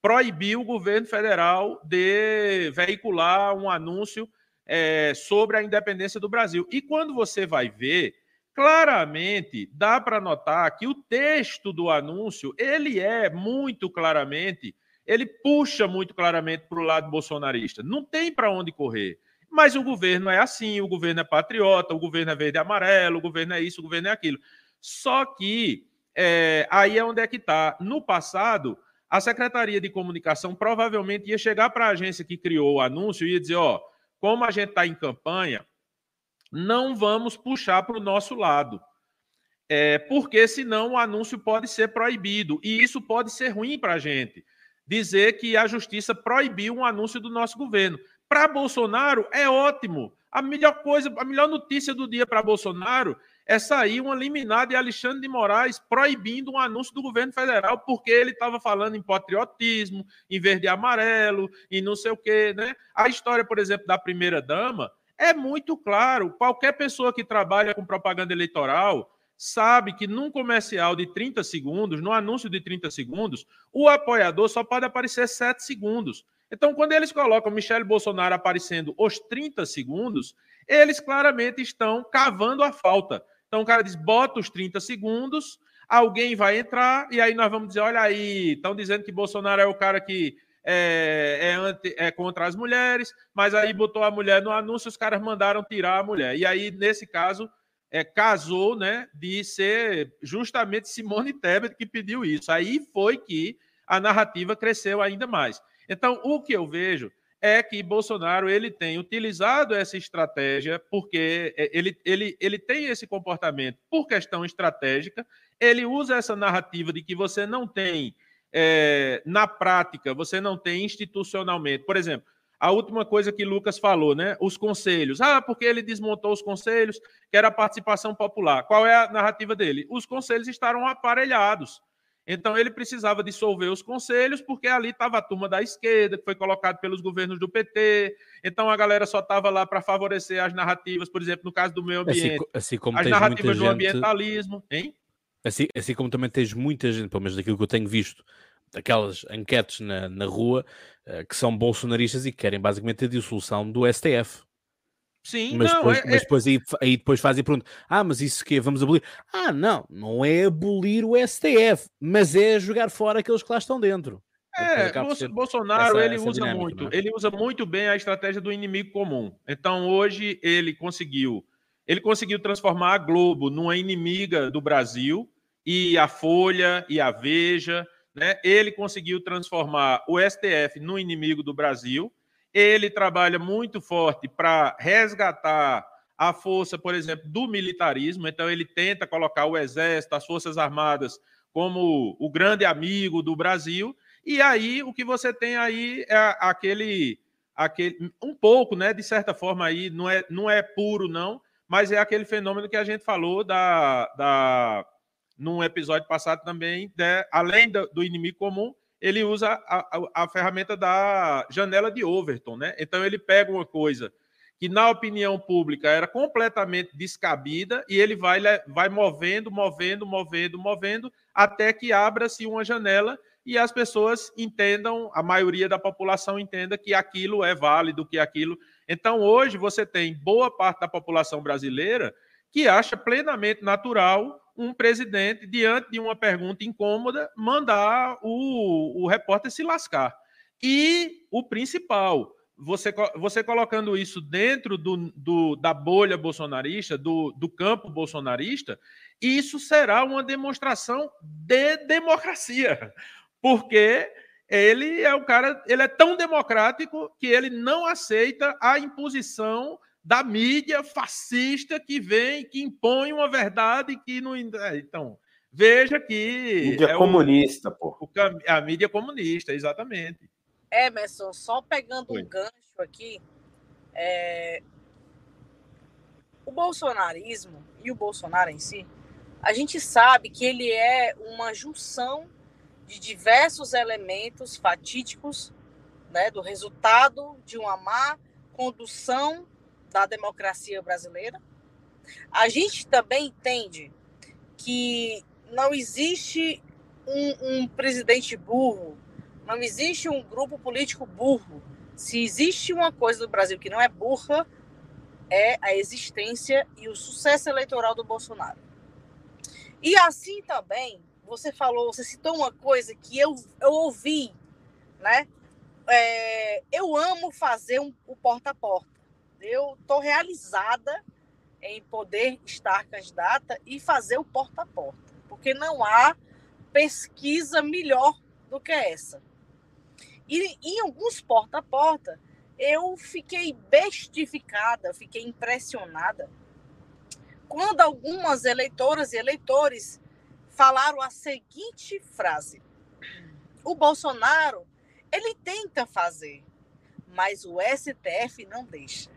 proibiu o governo federal de veicular um anúncio é, sobre a independência do Brasil. E quando você vai ver, claramente dá para notar que o texto do anúncio ele é muito claramente ele puxa muito claramente para o lado bolsonarista. Não tem para onde correr. Mas o governo é assim, o governo é patriota, o governo é verde e amarelo, o governo é isso, o governo é aquilo. Só que é, aí é onde é que está. No passado, a Secretaria de Comunicação provavelmente ia chegar para a agência que criou o anúncio e ia dizer: ó, como a gente está em campanha, não vamos puxar para o nosso lado. É, porque senão o anúncio pode ser proibido e isso pode ser ruim para a gente dizer que a justiça proibiu um anúncio do nosso governo. Para Bolsonaro é ótimo. A melhor coisa, a melhor notícia do dia para Bolsonaro é sair uma liminar de Alexandre de Moraes proibindo um anúncio do governo federal, porque ele estava falando em patriotismo, em verde e amarelo, e não sei o quê, né? A história, por exemplo, da primeira dama é muito claro. Qualquer pessoa que trabalha com propaganda eleitoral sabe que num comercial de 30 segundos, no anúncio de 30 segundos, o apoiador só pode aparecer 7 segundos. Então, quando eles colocam Michele Bolsonaro aparecendo os 30 segundos, eles claramente estão cavando a falta. Então, o cara diz: bota os 30 segundos, alguém vai entrar, e aí nós vamos dizer: olha aí, estão dizendo que Bolsonaro é o cara que é, é, anti, é, contra as mulheres, mas aí botou a mulher no anúncio, os caras mandaram tirar a mulher. E aí, nesse caso, é, casou né, de ser justamente Simone Tebet que pediu isso. Aí foi que a narrativa cresceu ainda mais. Então, o que eu vejo é que Bolsonaro ele tem utilizado essa estratégia porque é, ele, ele, ele tem esse comportamento por questão estratégica, ele usa essa narrativa de que você não tem, é, na prática, você não tem institucionalmente. Por exemplo, a última coisa que Lucas falou, né? Os conselhos. Ah, porque ele desmontou os conselhos, que era a participação popular. Qual é a narrativa dele? Os conselhos estavam aparelhados. Então ele precisava dissolver os conselhos, porque ali estava a turma da esquerda, que foi colocado pelos governos do PT. Então a galera só estava lá para favorecer as narrativas, por exemplo, no caso do meio assim ambiente. Assim, assim as narrativas do gente... ambientalismo, hein? Assim, assim como também tens muita gente, pelo menos daquilo que eu tenho visto, aquelas enquetes na, na rua uh, que são bolsonaristas e que querem basicamente a dissolução do STF. Sim, mas não, depois, é, mas é depois aí, aí depois fazem pergunta: ah, mas isso que vamos abolir? Ah, não, não é abolir o STF, mas é jogar fora aqueles que lá estão dentro. É, Bolsonaro essa, ele essa usa dinâmica, muito, é? ele usa muito bem a estratégia do inimigo comum. Então hoje ele conseguiu, ele conseguiu transformar a Globo numa inimiga do Brasil e a Folha e a Veja né? Ele conseguiu transformar o STF no inimigo do Brasil. Ele trabalha muito forte para resgatar a força, por exemplo, do militarismo. Então, ele tenta colocar o Exército, as Forças Armadas, como o grande amigo do Brasil. E aí, o que você tem aí é aquele. aquele um pouco, né, de certa forma, aí, não é, não é puro, não, mas é aquele fenômeno que a gente falou da, da num episódio passado também, né, além do, do, inimigo comum, ele usa a, a, a, ferramenta da janela de Overton, né? Então ele pega uma coisa que na opinião pública era completamente descabida, e ele vai, vai movendo, movendo, movendo, movendo, até que abra-se uma janela e as pessoas entendam, a maioria da população entenda que aquilo é válido, que aquilo. Então, hoje, você tem boa parte da população brasileira que acha plenamente natural um presidente, diante de uma pergunta incômoda, mandar o, o repórter se lascar. E o principal, você, você colocando isso dentro do, do, da bolha bolsonarista, do, do campo bolsonarista, isso será uma demonstração de democracia, porque ele é o cara, ele é tão democrático que ele não aceita a imposição da mídia fascista que vem, que impõe uma verdade que não. É, então, veja que. Mídia é comunista, o, pô. O, a mídia comunista, exatamente. Emerson, só pegando Oi. um gancho aqui, é... o bolsonarismo e o Bolsonaro em si, a gente sabe que ele é uma junção de diversos elementos fatídicos né, do resultado de uma má condução da democracia brasileira. A gente também entende que não existe um, um presidente burro não existe um grupo político burro. Se existe uma coisa do Brasil que não é burra, é a existência e o sucesso eleitoral do Bolsonaro. E assim também, você falou, você citou uma coisa que eu, eu ouvi, né? É, eu amo fazer um, o porta a porta. Eu estou realizada em poder estar candidata e fazer o porta a porta, porque não há pesquisa melhor do que essa. E em alguns porta a porta, eu fiquei bestificada, fiquei impressionada quando algumas eleitoras e eleitores falaram a seguinte frase: O Bolsonaro, ele tenta fazer, mas o STF não deixa.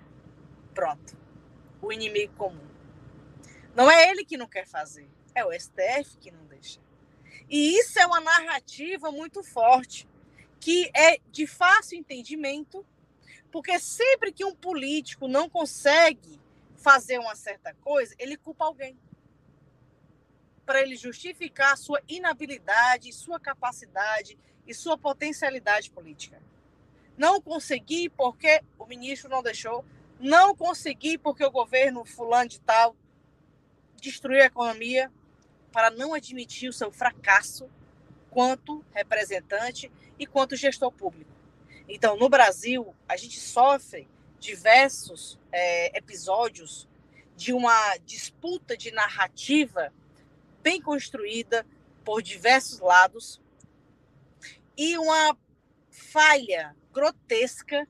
Pronto. O inimigo comum. Não é ele que não quer fazer, é o STF que não deixa. E isso é uma narrativa muito forte que é de fácil entendimento, porque sempre que um político não consegue fazer uma certa coisa, ele culpa alguém. Para ele justificar sua inabilidade, sua capacidade e sua potencialidade política. Não consegui porque o ministro não deixou, não consegui porque o governo fulano de tal destruiu a economia, para não admitir o seu fracasso quanto representante e quanto gestor público. Então, no Brasil, a gente sofre diversos é, episódios de uma disputa de narrativa bem construída por diversos lados e uma falha grotesca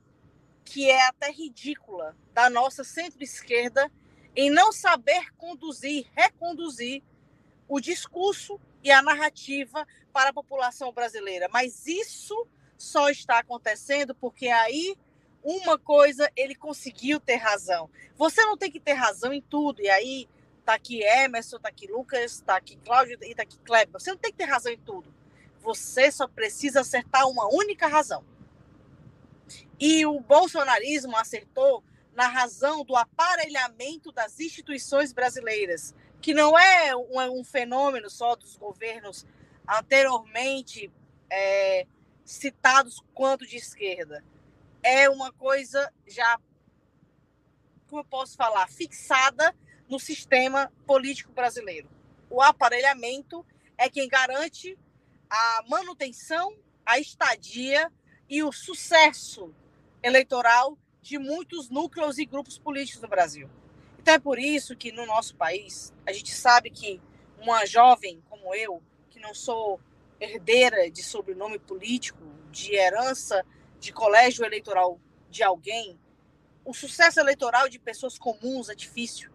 que é até ridícula da nossa centro-esquerda em não saber conduzir, reconduzir o discurso e a narrativa para a população brasileira. Mas isso só está acontecendo porque aí uma coisa ele conseguiu ter razão. Você não tem que ter razão em tudo. E aí tá aqui Emerson, tá aqui Lucas, tá aqui Cláudio e tá aqui Kleber. Você não tem que ter razão em tudo. Você só precisa acertar uma única razão. E o bolsonarismo acertou na razão do aparelhamento das instituições brasileiras que não é um, um fenômeno só dos governos anteriormente é, citados quanto de esquerda. É uma coisa já, como eu posso falar, fixada no sistema político brasileiro. O aparelhamento é quem garante a manutenção, a estadia e o sucesso eleitoral de muitos núcleos e grupos políticos no Brasil. Então é por isso que no nosso país, a gente sabe que uma jovem como eu, que não sou herdeira de sobrenome político, de herança de colégio eleitoral de alguém, o sucesso eleitoral de pessoas comuns é difícil.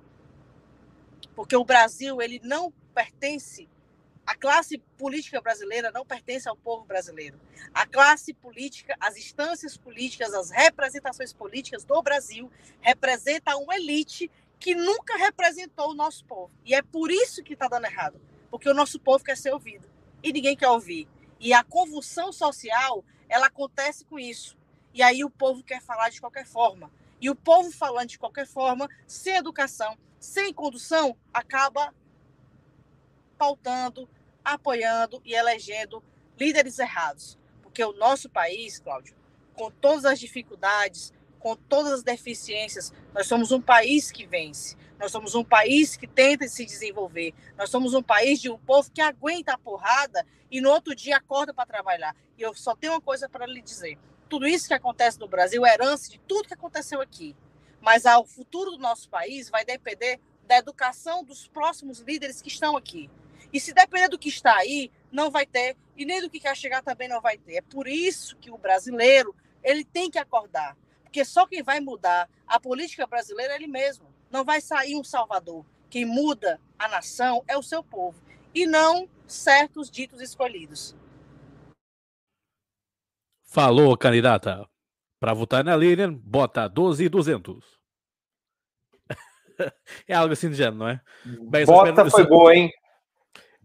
Porque o Brasil, ele não pertence a classe política brasileira não pertence ao povo brasileiro. A classe política, as instâncias políticas, as representações políticas do Brasil representam uma elite que nunca representou o nosso povo. E é por isso que está dando errado. Porque o nosso povo quer ser ouvido. E ninguém quer ouvir. E a convulsão social, ela acontece com isso. E aí o povo quer falar de qualquer forma. E o povo falante, de qualquer forma, sem educação, sem condução, acaba pautando, apoiando e elegendo líderes errados. Porque o nosso país, Cláudio, com todas as dificuldades, com todas as deficiências, nós somos um país que vence. Nós somos um país que tenta se desenvolver. Nós somos um país de um povo que aguenta a porrada e no outro dia acorda para trabalhar. E eu só tenho uma coisa para lhe dizer: tudo isso que acontece no Brasil é herança de tudo que aconteceu aqui. Mas o futuro do nosso país vai depender da educação dos próximos líderes que estão aqui. E se depender do que está aí, não vai ter, e nem do que quer chegar também não vai ter. É por isso que o brasileiro ele tem que acordar. Porque só quem vai mudar a política brasileira é ele mesmo. Não vai sair um salvador. Quem muda a nação é o seu povo. E não certos ditos escolhidos. Falou, candidata. Para votar na Lilian, bota 12,200. é algo assim de género, não é? Bem, bota espero, foi boa, hein?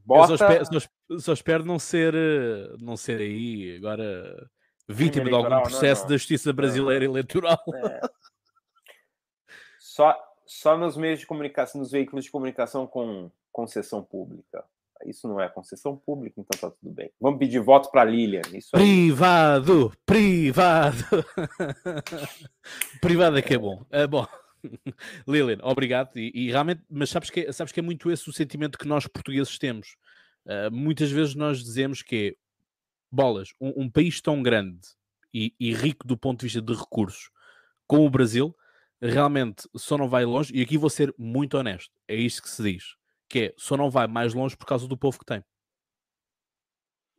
Bota... Eu só espero, só, só espero, não ser, eh, não ser aí agora vítima de algum processo não, não. da justiça brasileira não. eleitoral. É. Só, só nos meios de comunicação, nos veículos de comunicação com concessão pública. Isso não é concessão pública, então tá tudo bem. Vamos pedir voto para Lilian. Isso privado, privado. privado é que é bom. É bom. Lilian, obrigado. E, e, realmente, mas sabes que, sabes que é muito esse o sentimento que nós portugueses temos. Uh, muitas vezes nós dizemos que é bolas, um, um país tão grande e, e, rico do ponto de vista de recursos como o Brasil, realmente só não vai longe, e aqui vou ser muito honesto, é isto que se diz, que é, só não vai mais longe por causa do povo que tem.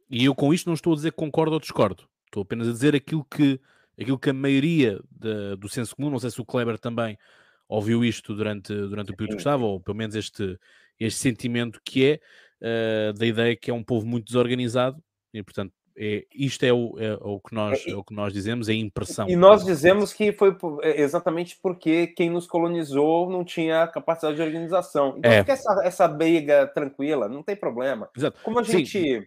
E eu com isto não estou a dizer que concordo ou discordo, estou apenas a dizer aquilo que, aquilo que a maioria de, do senso comum, não sei se o Kleber também ouviu isto durante, durante o período que estava, ou pelo menos este, este sentimento que é uh, da ideia que é um povo muito desorganizado, e portanto é, isto é o, é, o que nós, é, é, o que nós dizemos, é a impressão. E nós dizemos que foi é, exatamente porque quem nos colonizou não tinha capacidade de organização. Então, é. essa, essa briga tranquila, não tem problema. Exato. Como a gente. Sim.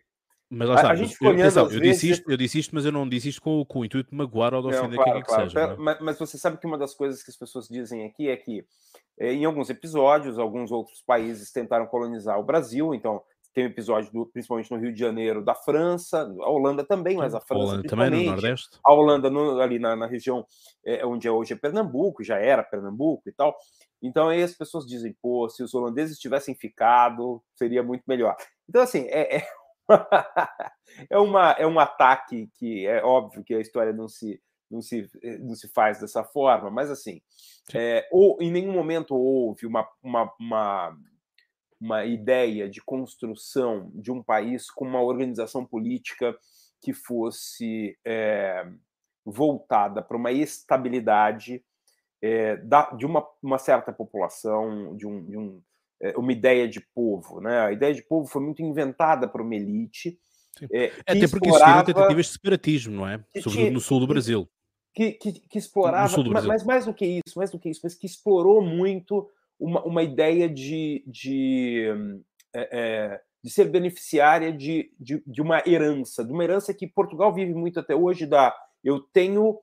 Mas lá está, a, gente eu, atenção, eu, disse isto, eu disse isto, mas eu não disse isto com, com o intuito de magoar ou de ofender claro, quem é que claro. seja. Mas, mas, você sabe que uma das coisas que as pessoas dizem aqui é que, eh, em alguns episódios, alguns outros países tentaram colonizar o Brasil, então tem um episódio, do, principalmente no Rio de Janeiro, da França, a Holanda também, mas a França. Holanda também no Nordeste. A Holanda no, ali na, na região é, onde é hoje é Pernambuco, já era Pernambuco e tal. Então aí as pessoas dizem, pô, se os holandeses tivessem ficado, seria muito melhor. Então, assim, é, é, é, uma, é um ataque que é óbvio que a história não se, não se, não se faz dessa forma, mas assim, é, ou, em nenhum momento houve uma, uma, uma uma ideia de construção de um país com uma organização política que fosse é, voltada para uma estabilidade é, da, de uma, uma, certa população, de, um, de um, uma ideia de povo. Né? A ideia de povo foi muito inventada por uma elite. É, Até porque explorava... tentativas de separatismo, não é? Sobretudo no sul do Brasil. Que, que, que explorava, mas, mas mais do que isso, mais do que isso, mas que explorou muito uma, uma ideia de, de, é, é, de ser beneficiária de, de, de, uma herança, de uma herança que Portugal vive muito até hoje, da eu tenho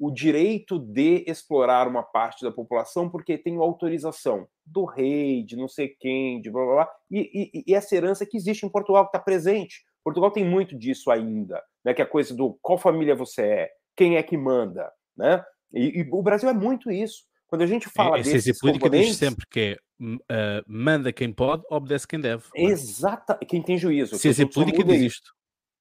o direito de explorar uma parte da população porque tenho autorização do rei, de não sei quem, de blá blá blá, e, e, e essa herança que existe em Portugal, que está presente. Portugal tem muito disso ainda, né? que é a coisa do qual família você é, quem é que manda, né? E, e, o Brasil é muito isso. Quando a gente fala é, desses política diz sempre que é uh, manda quem pode, obedece quem deve. É? Exata, quem tem juízo. Ciência política diz isto.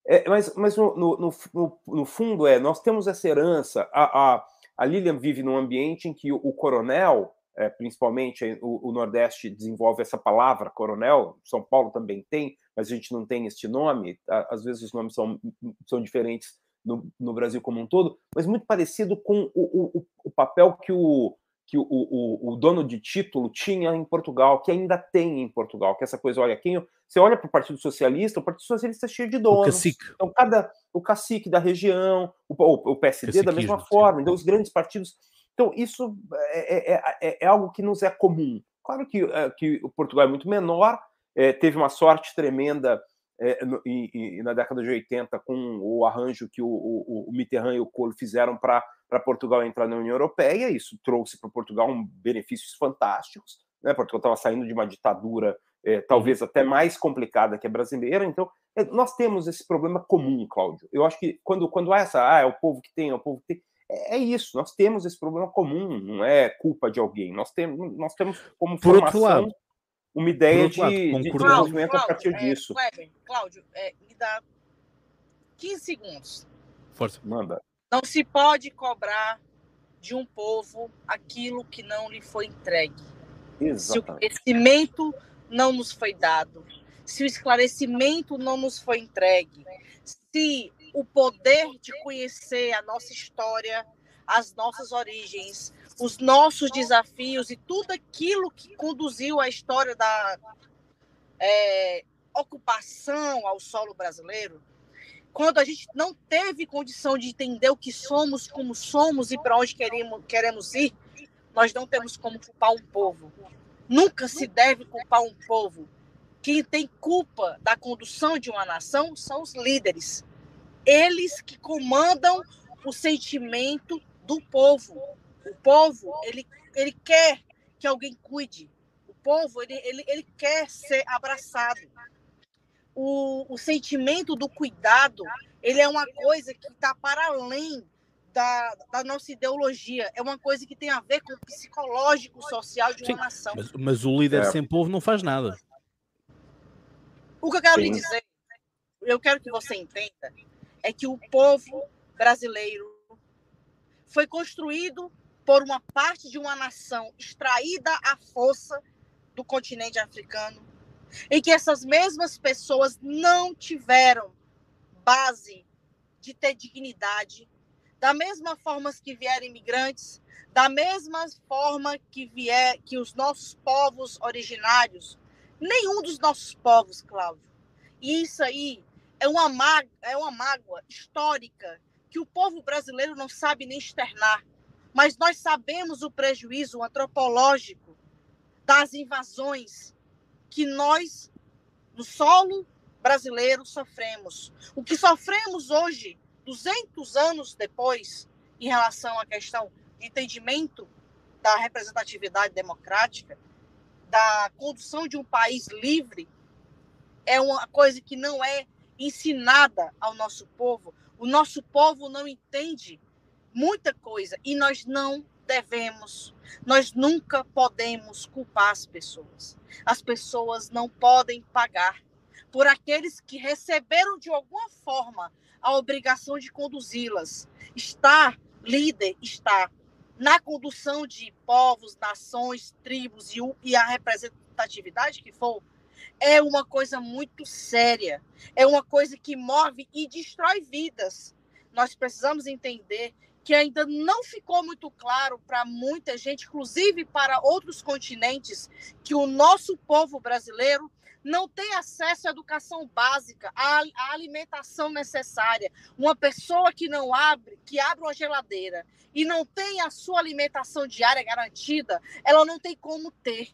É, mas mas no, no, no, no, fundo é, nós temos essa herança. A, a, a Lilian vive num ambiente em que o, o coronel, é, principalmente o, o, Nordeste desenvolve essa palavra coronel, São Paulo também tem, mas a gente não tem este nome. Às vezes os nomes são, são diferentes no, no Brasil como um todo, mas muito parecido com o, o, o papel que o, que o, o, o, dono de título tinha em Portugal, que ainda tem em Portugal, que é essa coisa, olha, quem você olha para o Partido Socialista, o Partido Socialista é cheio de donos. O cacique. Então, cada, o cacique da região, o, o PSD da mesma forma, então os grandes partidos. Então, isso é, é, é, é, algo que nos é comum. Claro que, é, que o Portugal é muito menor, é, teve uma sorte tremenda é, no, e, e, na década de 80 com o arranjo que o, o, o Mitterrand e o Kohl fizeram para Portugal entrar na União Europeia. Isso trouxe para Portugal um benefícios fantásticos. Né? Portugal estava saindo de uma ditadura é, talvez até mais complicada que a brasileira. Então, é, nós temos esse problema comum, Cláudio. Eu acho que quando, quando há essa, ah, é o povo que tem, é o povo que tem, é, é isso, nós temos esse problema comum, não é culpa de alguém. Nós temos, nós temos como Por formação lado, uma ideia de, de desenvolvimento Cláudio, a partir é, disso. Cláudio, é, me dá 15 segundos. Força. Manda. Não se pode cobrar de um povo aquilo que não lhe foi entregue. Exatamente. Se o conhecimento não nos foi dado, se o esclarecimento não nos foi entregue, se o poder de conhecer a nossa história, as nossas origens, os nossos desafios e tudo aquilo que conduziu a história da é, ocupação ao solo brasileiro, quando a gente não teve condição de entender o que somos, como somos e para onde queremos, queremos ir, nós não temos como culpar um povo. Nunca se deve culpar um povo. Quem tem culpa da condução de uma nação são os líderes. Eles que comandam o sentimento do povo. O povo, ele, ele quer que alguém cuide. O povo, ele, ele, ele quer ser abraçado. O, o sentimento do cuidado, ele é uma coisa que está para além da, da, nossa ideologia. É uma coisa que tem a ver com o psicológico social de uma Sim, nação. Mas, mas, o líder é. sem povo não faz nada. O que eu quero Sim. lhe dizer, eu quero que você entenda, é que o povo brasileiro foi construído por uma parte de uma nação extraída à força do continente africano, e que essas mesmas pessoas não tiveram base de ter dignidade, da mesma forma que vieram imigrantes, da mesma forma que vier que os nossos povos originários, nenhum dos nossos povos, Cláudio. E isso aí é uma é uma mágoa histórica que o povo brasileiro não sabe nem externar mas nós sabemos o prejuízo antropológico das invasões que nós, no solo brasileiro, sofremos. O que sofremos hoje, 200 anos depois, em relação à questão de entendimento da representatividade democrática, da condução de um país livre, é uma coisa que não é ensinada ao nosso povo. O nosso povo não entende muita coisa e nós não devemos, nós nunca podemos culpar as pessoas. As pessoas não podem pagar por aqueles que receberam de alguma forma a obrigação de conduzi-las. Estar líder está na condução de povos, nações, tribos e, e a representatividade que for, é uma coisa muito séria. É uma coisa que move e destrói vidas. Nós precisamos entender que ainda não ficou muito claro para muita gente, inclusive para outros continentes, que o nosso povo brasileiro não tem acesso à educação básica, à, à, alimentação necessária. Uma pessoa que não abre, que abre uma geladeira e não tem a sua alimentação diária garantida, ela não tem como ter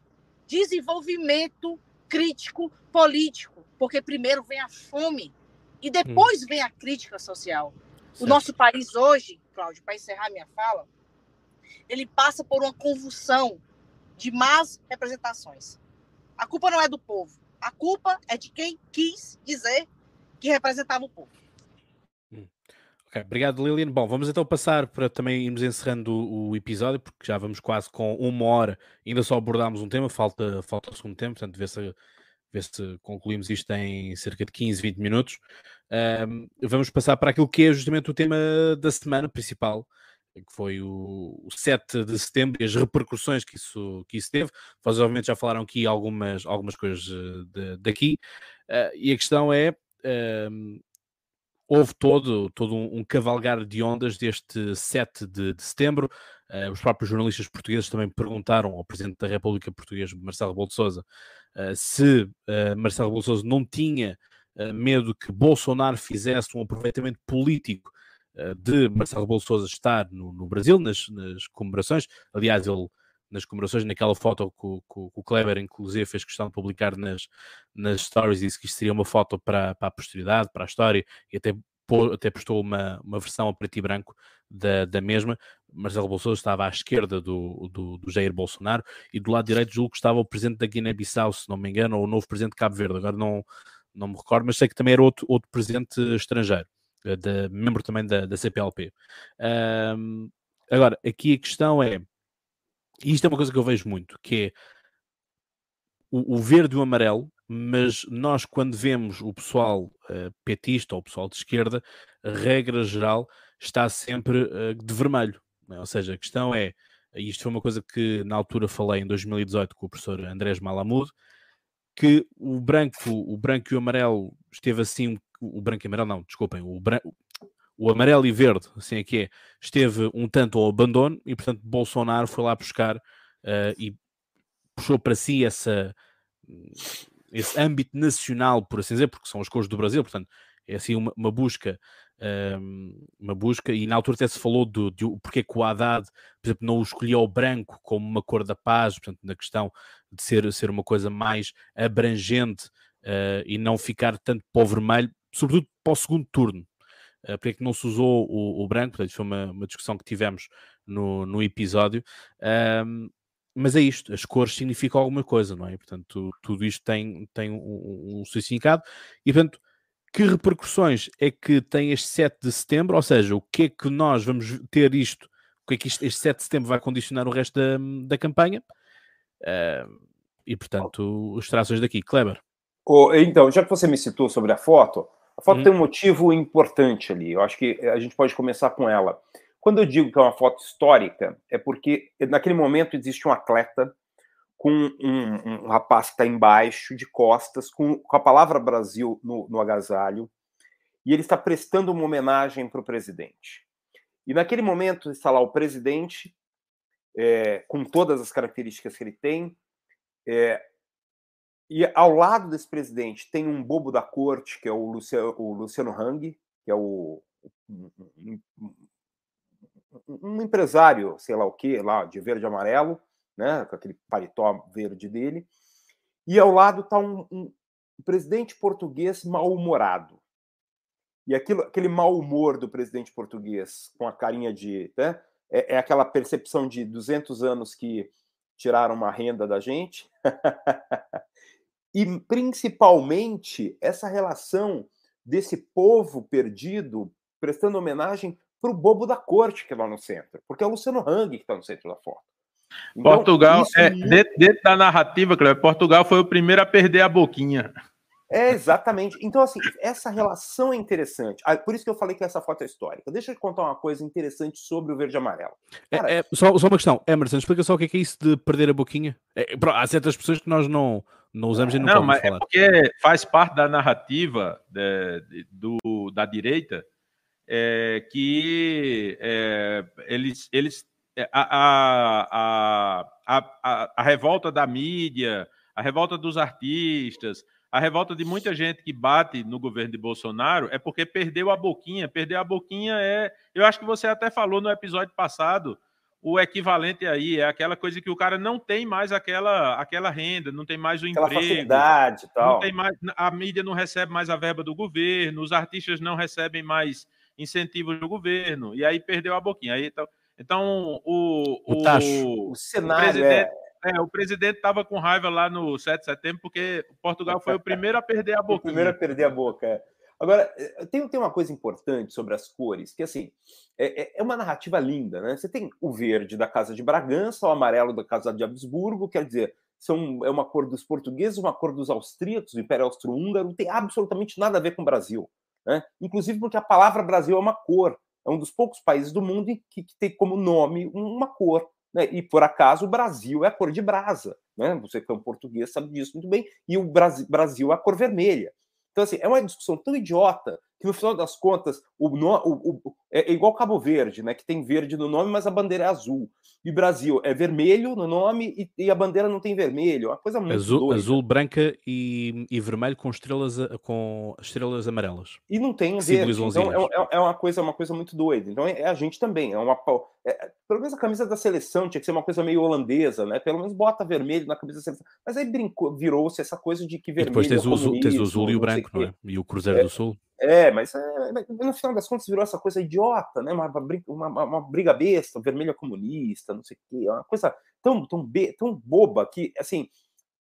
desenvolvimento crítico político, porque primeiro vem a fome e depois hum. vem a crítica social. Certo. O nosso país hoje Cláudio, para encerrar minha fala, ele passa por uma convulsão de más representações. A culpa não é do povo. A culpa é de quem quis dizer que representava o povo. Hum. Ok, obrigado Lilian. Bom, vamos então passar para também irmos encerrando o, o, episódio, porque já vamos quase com uma hora, ainda só abordámos um tema, falta, falta o segundo tempo, portanto, ver se, ver se concluímos isto em cerca de 15, 20 minutos. Um, vamos passar para aquilo que é justamente o tema da semana principal, que foi o, o 7 de setembro e as repercussões que isso, que isso teve. Vocês, obviamente, já falaram aqui algumas, algumas coisas eh, de, daqui, uh, e a questão é. Um, houve todo, todo um, um, cavalgar de ondas deste 7 de, de setembro. Uh, os próprios jornalistas portugueses também perguntaram ao Presidente da República Portuguesa, Marcelo Rebelo uh, se uh, Marcelo Rebelo não tinha medo que Bolsonaro fizesse um aproveitamento político uh, de Marcelo Rebelo Sousa estar no, no Brasil, nas, nas, comemorações. Aliás, ele nas comemorações, naquela foto que o, que Kleber, inclusive, fez questão de publicar nas, nas stories, disse que isto seria uma foto para, para a posteridade, para a história, e até, até postou uma, uma versão a preto e branco da, da mesma. Marcelo Bolsonaro estava à esquerda do, do, do, Jair Bolsonaro e do lado direito julgo que estava o presidente da Guiné-Bissau, se não me engano, ou o novo presidente de Cabo Verde, agora não, não me recordo, mas sei que também era outro, outro presidente estrangeiro, eh, de, membro também da, da CPLP. Um, agora, aqui a questão é, e isto é uma coisa que eu vejo muito, que é o, o verde e o amarelo, mas nós quando vemos o pessoal uh, petista ou o pessoal de esquerda, a regra geral está sempre uh, de vermelho. Né? Ou seja, a questão é, isto foi uma coisa que na altura falei em 2018 com o professor Andrés Malamud, que o branco, o branco e o amarelo esteve assim, o branco e amarelo não, desculpem, o, branco, o amarelo e verde, assim é que é, esteve um tanto ao abandono e portanto Bolsonaro foi lá buscar uh, e puxou para si essa, esse âmbito nacional, por assim dizer, porque são as cores do Brasil, portanto é assim uma, uma busca uma busca, e na altura até se falou do, de porque que o Haddad, por exemplo, não escolheu o branco como uma cor da paz, portanto, na questão de ser, ser uma coisa mais abrangente uh, e não ficar tanto para o vermelho, sobretudo para o segundo turno. Uh, porque é que não se usou o, o branco? Portanto, foi uma, uma, discussão que tivemos no, no episódio. Mas é isto, as cores significam alguma coisa, não é? Portanto, tudo isto tem, tem um, um, significado e, portanto, que repercussões é que tem este 7 de setembro? Ou seja, o que é que nós vamos ter isto? O que é que isto, este 7 de setembro vai condicionar o resto da, da campanha? Uh, e, portanto, os traços daqui. Kleber. Oh, então, já que você me citou sobre a foto, a foto hum. tem um motivo importante ali. Eu acho que a gente pode começar com ela. Quando eu digo que é uma foto histórica, é porque naquele momento existe um atleta com um, um rapaz que está embaixo, de costas, com, com, a palavra Brasil no, no agasalho, e ele está prestando uma homenagem para o presidente. E naquele momento está lá o presidente, é, com todas as características que ele tem, é, e ao lado desse presidente tem um bobo da corte, que é o Luciano, o Luciano Hang, que é o, um, um, empresário, sei lá o que, lá, de verde e amarelo, né, com aquele paletó verde dele, e ao lado está um, um, presidente português mal-humorado. E aquilo, aquele mau humor do presidente português, com a carinha de. Né, é, é aquela percepção de 200 anos que tiraram uma renda da gente. e principalmente essa relação desse povo perdido prestando homenagem para o bobo da corte que é lá no centro, porque é o Luciano Hang que está no centro da foto. Então, Portugal, é, dentro, dentro, da narrativa, Cleber, Portugal foi o primeiro a perder a boquinha. É, exatamente. Então, assim, essa relação é interessante. Ah, por isso que eu falei que essa foto é histórica. Deixa eu te contar uma coisa interessante sobre o verde e amarelo. É, Cara, é, é, só, só, uma questão. Emerson, explica só o que é, que é isso de perder a boquinha. É, há certas pessoas que nós não, não usamos e não, não mas é falar. É porque faz parte da narrativa de, de, do, da direita é, que eles, eles é, a, a, a, a, revolta da mídia, a revolta dos artistas, a revolta de muita gente que bate no governo de Bolsonaro é porque perdeu a boquinha. Perder a boquinha é. Eu acho que você até falou no episódio passado. O equivalente aí é aquela coisa que o cara não tem mais aquela, aquela renda, não tem mais o aquela emprego, facilidade, tal. Não tem mais, a mídia não recebe mais a verba do governo, os artistas não recebem mais incentivos do governo, e aí perdeu a boquinha. Aí, então, então, o, o, o, o cenário. O presidente, é... é o presidente estava com raiva lá no 7 de setembro, porque Portugal foi o primeiro a perder a boca. o primeiro a perder a boca. É. Agora, eh, tem, tem uma coisa importante sobre as cores, que assim, é, é, é uma narrativa linda, né? Você tem o verde da Casa de Bragança, o amarelo da Casa de Habsburgo, quer dizer, são, é uma cor dos portugueses, uma cor dos austríacos, do Império Austro-Húngaro, não tem absolutamente nada a ver com o Brasil. Né? Inclusive porque a palavra Brasil é uma cor é um dos poucos países do mundo que, que tem como nome uma cor. Né? E por acaso o Brasil é a cor de brasa. Né? Você que é um português sabe disso muito bem. E o Brasil é a cor vermelha. Então, assim, é uma discussão tão idiota que no final das contas o, o, o, é igual Cabo Verde, né? Que tem verde no nome, mas a bandeira é azul. E Brasil é vermelho no nome e, e a bandeira não tem vermelho. É uma coisa muito azul, doida. azul branca e, e, vermelho com estrelas com estrelas amarelas. E não tem verde. Então é, é, é, uma coisa uma coisa muito doida. Então é, é, a gente também é uma é, pelo menos a camisa da seleção tinha que ser uma coisa meio holandesa, né? Pelo menos bota vermelho na camisa da seleção. Mas aí brincou, virou-se essa coisa de que vermelho. E depois tens, é o, azul, tens o azul e o branco, não é? E o Cruzeiro é, do Sul. É, mas é, no final das contas virou essa coisa idiota, né? Uma, uma, uma briga besta, vermelho é comunista, não sei o quê. É uma coisa tão, tão, tão boba que, assim,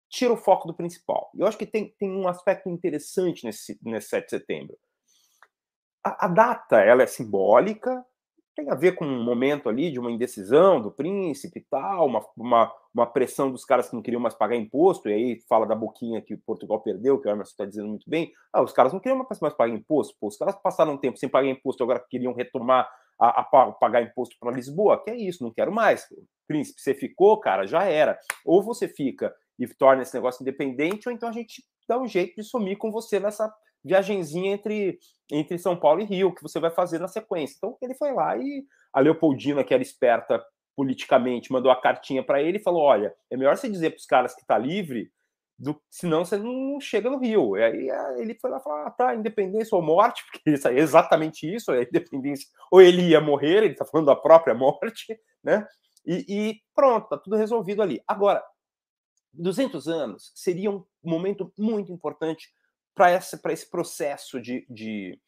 tira o foco do principal. Eu acho que tem, tem um aspecto interessante nesse, nesse 7 de setembro. A, a data, ela é simbólica, tem a ver com um momento ali de uma indecisão do príncipe e tal, uma, uma, uma, pressão dos caras que não queriam mais pagar imposto, e aí fala da boquinha que Portugal perdeu, que o Emerson está dizendo muito bem. Ah, os caras não queriam mais, pagar imposto, pô, os caras passaram um tempo sem pagar imposto, agora queriam retomar a, a pagar imposto para Lisboa, que é isso, não quero mais. Príncipe, você ficou, cara, já era. Ou você fica e torna esse negócio independente, ou então a gente dá um jeito de sumir com você nessa viagenzinha entre, entre São Paulo e Rio, que você vai fazer na sequência. Então ele foi lá e a Leopoldina, que era esperta politicamente, mandou a cartinha para ele e falou: olha, é melhor você dizer para os caras que está livre, do, senão você não chega no Rio. E aí ele foi lá falar: ah, tá, independência ou morte, porque isso é exatamente isso, é independência, ou ele ia morrer, ele está falando da própria morte, né? E, e pronto, tá tudo resolvido ali. Agora, 200 anos seria um momento muito importante para esse processo de, de,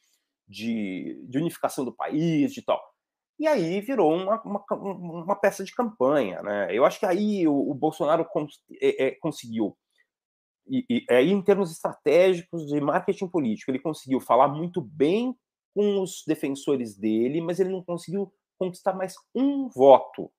de, de, unificação do país, de tal. E aí virou uma, uma, uma peça de campanha. Né? Eu acho que aí o, o Bolsonaro cons, é, é, conseguiu, e, e, aí em termos estratégicos de marketing político, ele conseguiu falar muito bem com os defensores dele, mas ele não conseguiu conquistar mais um voto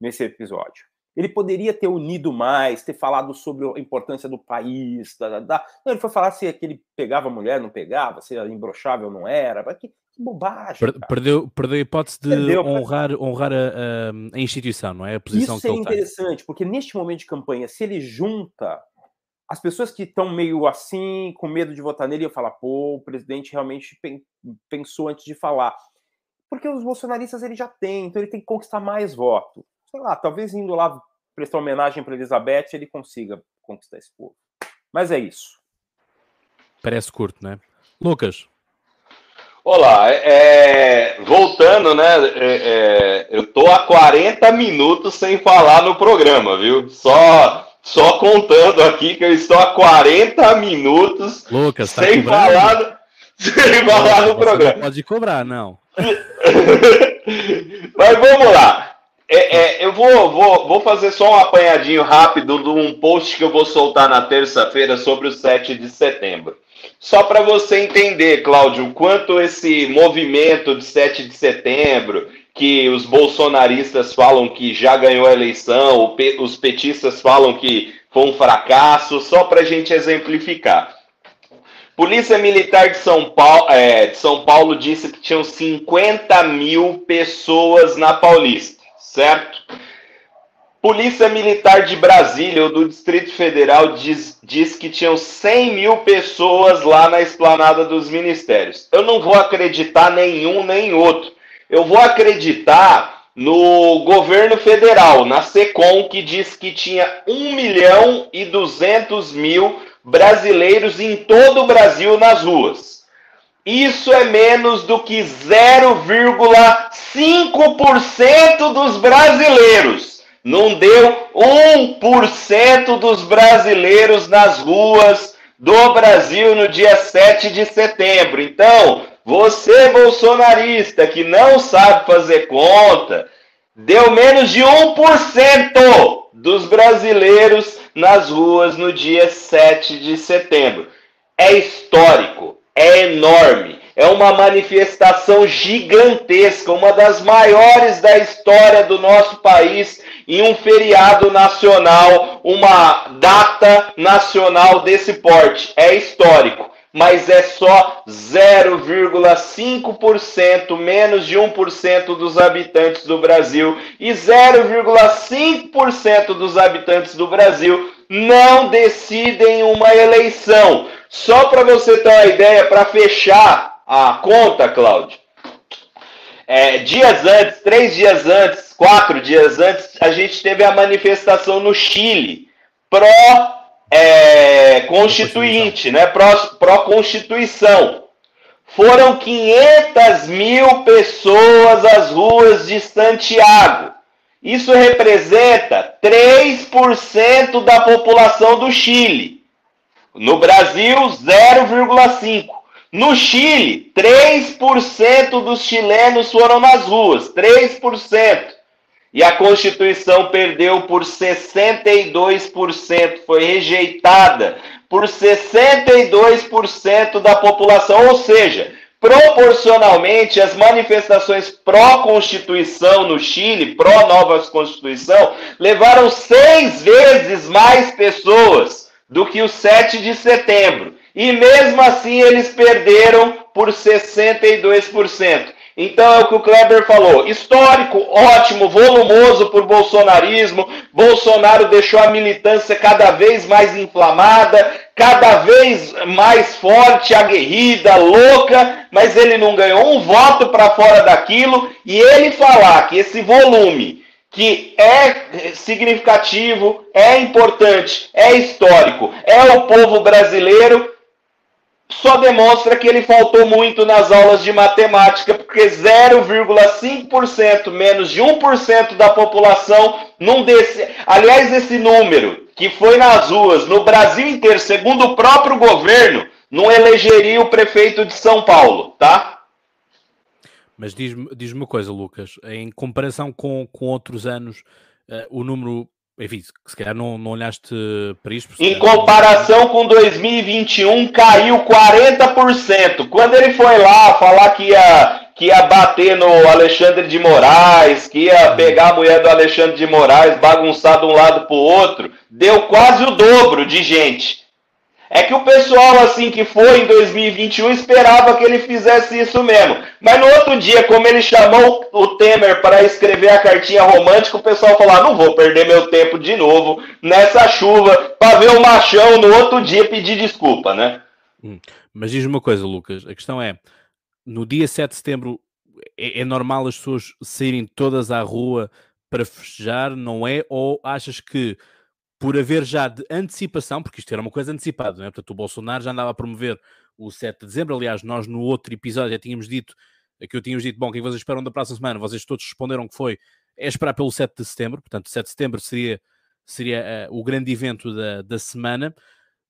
nesse episódio. Ele poderia ter unido mais, ter falado sobre a importância do país. Da, da, Não, ele foi falar se ele pegava mulher, não pegava, se era imbrochável, não era. Que, que bobagem. Per, perdeu, perdeu a hipótese de perdeu, honrar, honrar a, a, instituição, não é? A posição Isso que é interessante, porque neste momento de campanha, se ele junta as pessoas que estão meio assim, com medo de votar nele, eu falar, pô, o presidente realmente pensou antes de falar. Porque os bolsonaristas ele já tem, então ele tem que conquistar mais voto sei lá, talvez indo lá prestar homenagem para Elizabeth, ele consiga conquistar esse povo. Mas é isso. Parece curto, né? Lucas. Olá, é, voltando, né? É, é, eu tô há 40 minutos sem falar no programa, viu? Só, só contando aqui que eu estou há 40 minutos Lucas, tá sem, falar, sem falar no programa. pode cobrar, não. Mas vamos lá. É, é, eu vou, vou, vou fazer só um apanhadinho rápido de um post que eu vou soltar na terça-feira sobre o 7 de setembro. Só para você entender, Cláudio, o quanto esse movimento de 7 de setembro, que os bolsonaristas falam que já ganhou a eleição, os petistas falam que foi um fracasso, só para a gente exemplificar. Polícia Militar de São, Paulo, é, de São Paulo disse que tinham 50 mil pessoas na Paulista certo? Polícia Militar de Brasília, ou do Distrito Federal, diz, diz que tinham 100 mil pessoas lá na esplanada dos ministérios. Eu não vou acreditar nenhum nem outro. Eu vou acreditar no governo federal, na SECOM, que diz que tinha 1 milhão e 200 mil brasileiros em todo o Brasil nas ruas. Isso é menos do que 0,5% dos brasileiros. Não deu 1% dos brasileiros nas ruas do Brasil no dia 7 de setembro. Então, você bolsonarista que não sabe fazer conta, deu menos de 1% dos brasileiros nas ruas no dia 7 de setembro. É histórico é enorme. É uma manifestação gigantesca, uma das maiores da história do nosso país, em um feriado nacional, uma data nacional desse porte. É histórico, mas é só 0,5%, menos de 1% dos habitantes do Brasil, e 0,5% dos habitantes do Brasil não decidem uma eleição. Só para você ter uma ideia, para fechar a conta, Cláudio, é, dias antes, três dias antes, quatro dias antes, a gente teve a manifestação no Chile, pró-constituinte, é, né? Pró-constituição. Foram 500 mil pessoas às ruas de Santiago. Isso representa 3% da população do Chile. No Brasil, 0,5%. No Chile, 3% dos chilenos foram nas ruas. 3%. E a Constituição perdeu por 62%, foi rejeitada por 62% da população, ou seja, proporcionalmente as manifestações pró-Constituição no Chile, pró-Nova Constituição, levaram seis vezes mais pessoas do que o 7 de setembro. E mesmo assim eles perderam por 62%. Então é o que o Kleber falou. Histórico, ótimo, volumoso por bolsonarismo. Bolsonaro deixou a militância cada vez mais inflamada, cada vez mais forte, aguerrida, louca, mas ele não ganhou um voto para fora daquilo. E ele falar que esse volume que é significativo, é importante, é histórico, é o povo brasileiro, só demonstra que ele faltou muito nas aulas de matemática, porque 0,5% menos de 1% da população não desse. Aliás, esse número que foi nas ruas no Brasil inteiro, segundo o próprio governo, não elegeria o prefeito de São Paulo, tá? Mas diz-me diz uma coisa, Lucas, em comparação com, com outros anos, uh, o número enfim, se calhar não, não olhaste para isto. Em comparação com 2021, caiu 40%. Quando ele foi lá falar que ia, que ia bater no Alexandre de Moraes, que ia uhum. pegar a mulher do Alexandre de Moraes, bagunçar de um lado para o outro, deu quase o dobro de gente. É que o pessoal, assim, que foi em 2021, esperava que ele fizesse isso mesmo. Mas no outro dia, como ele chamou o Temer para escrever a cartinha romântica, o pessoal falou: ah, não vou perder meu tempo de novo nessa chuva para ver o machão no outro dia pedir desculpa, né? Hum. Mas diz uma coisa, Lucas: a questão é, no dia 7 de setembro, é, é normal as pessoas saírem todas à rua para festejar, não é? Ou achas que por haver já de antecipação, porque isto era uma coisa antecipada, não é? Portanto, o Bolsonaro já andava a promover o 7 de dezembro. Aliás, nós no outro episódio já tínhamos dito, que eu tínhamos dito, bom, o que é vocês esperam da próxima semana? Vocês todos responderam que foi, é esperar pelo 7 de setembro, portanto, 7 de setembro seria, seria uh, o grande evento da, da semana.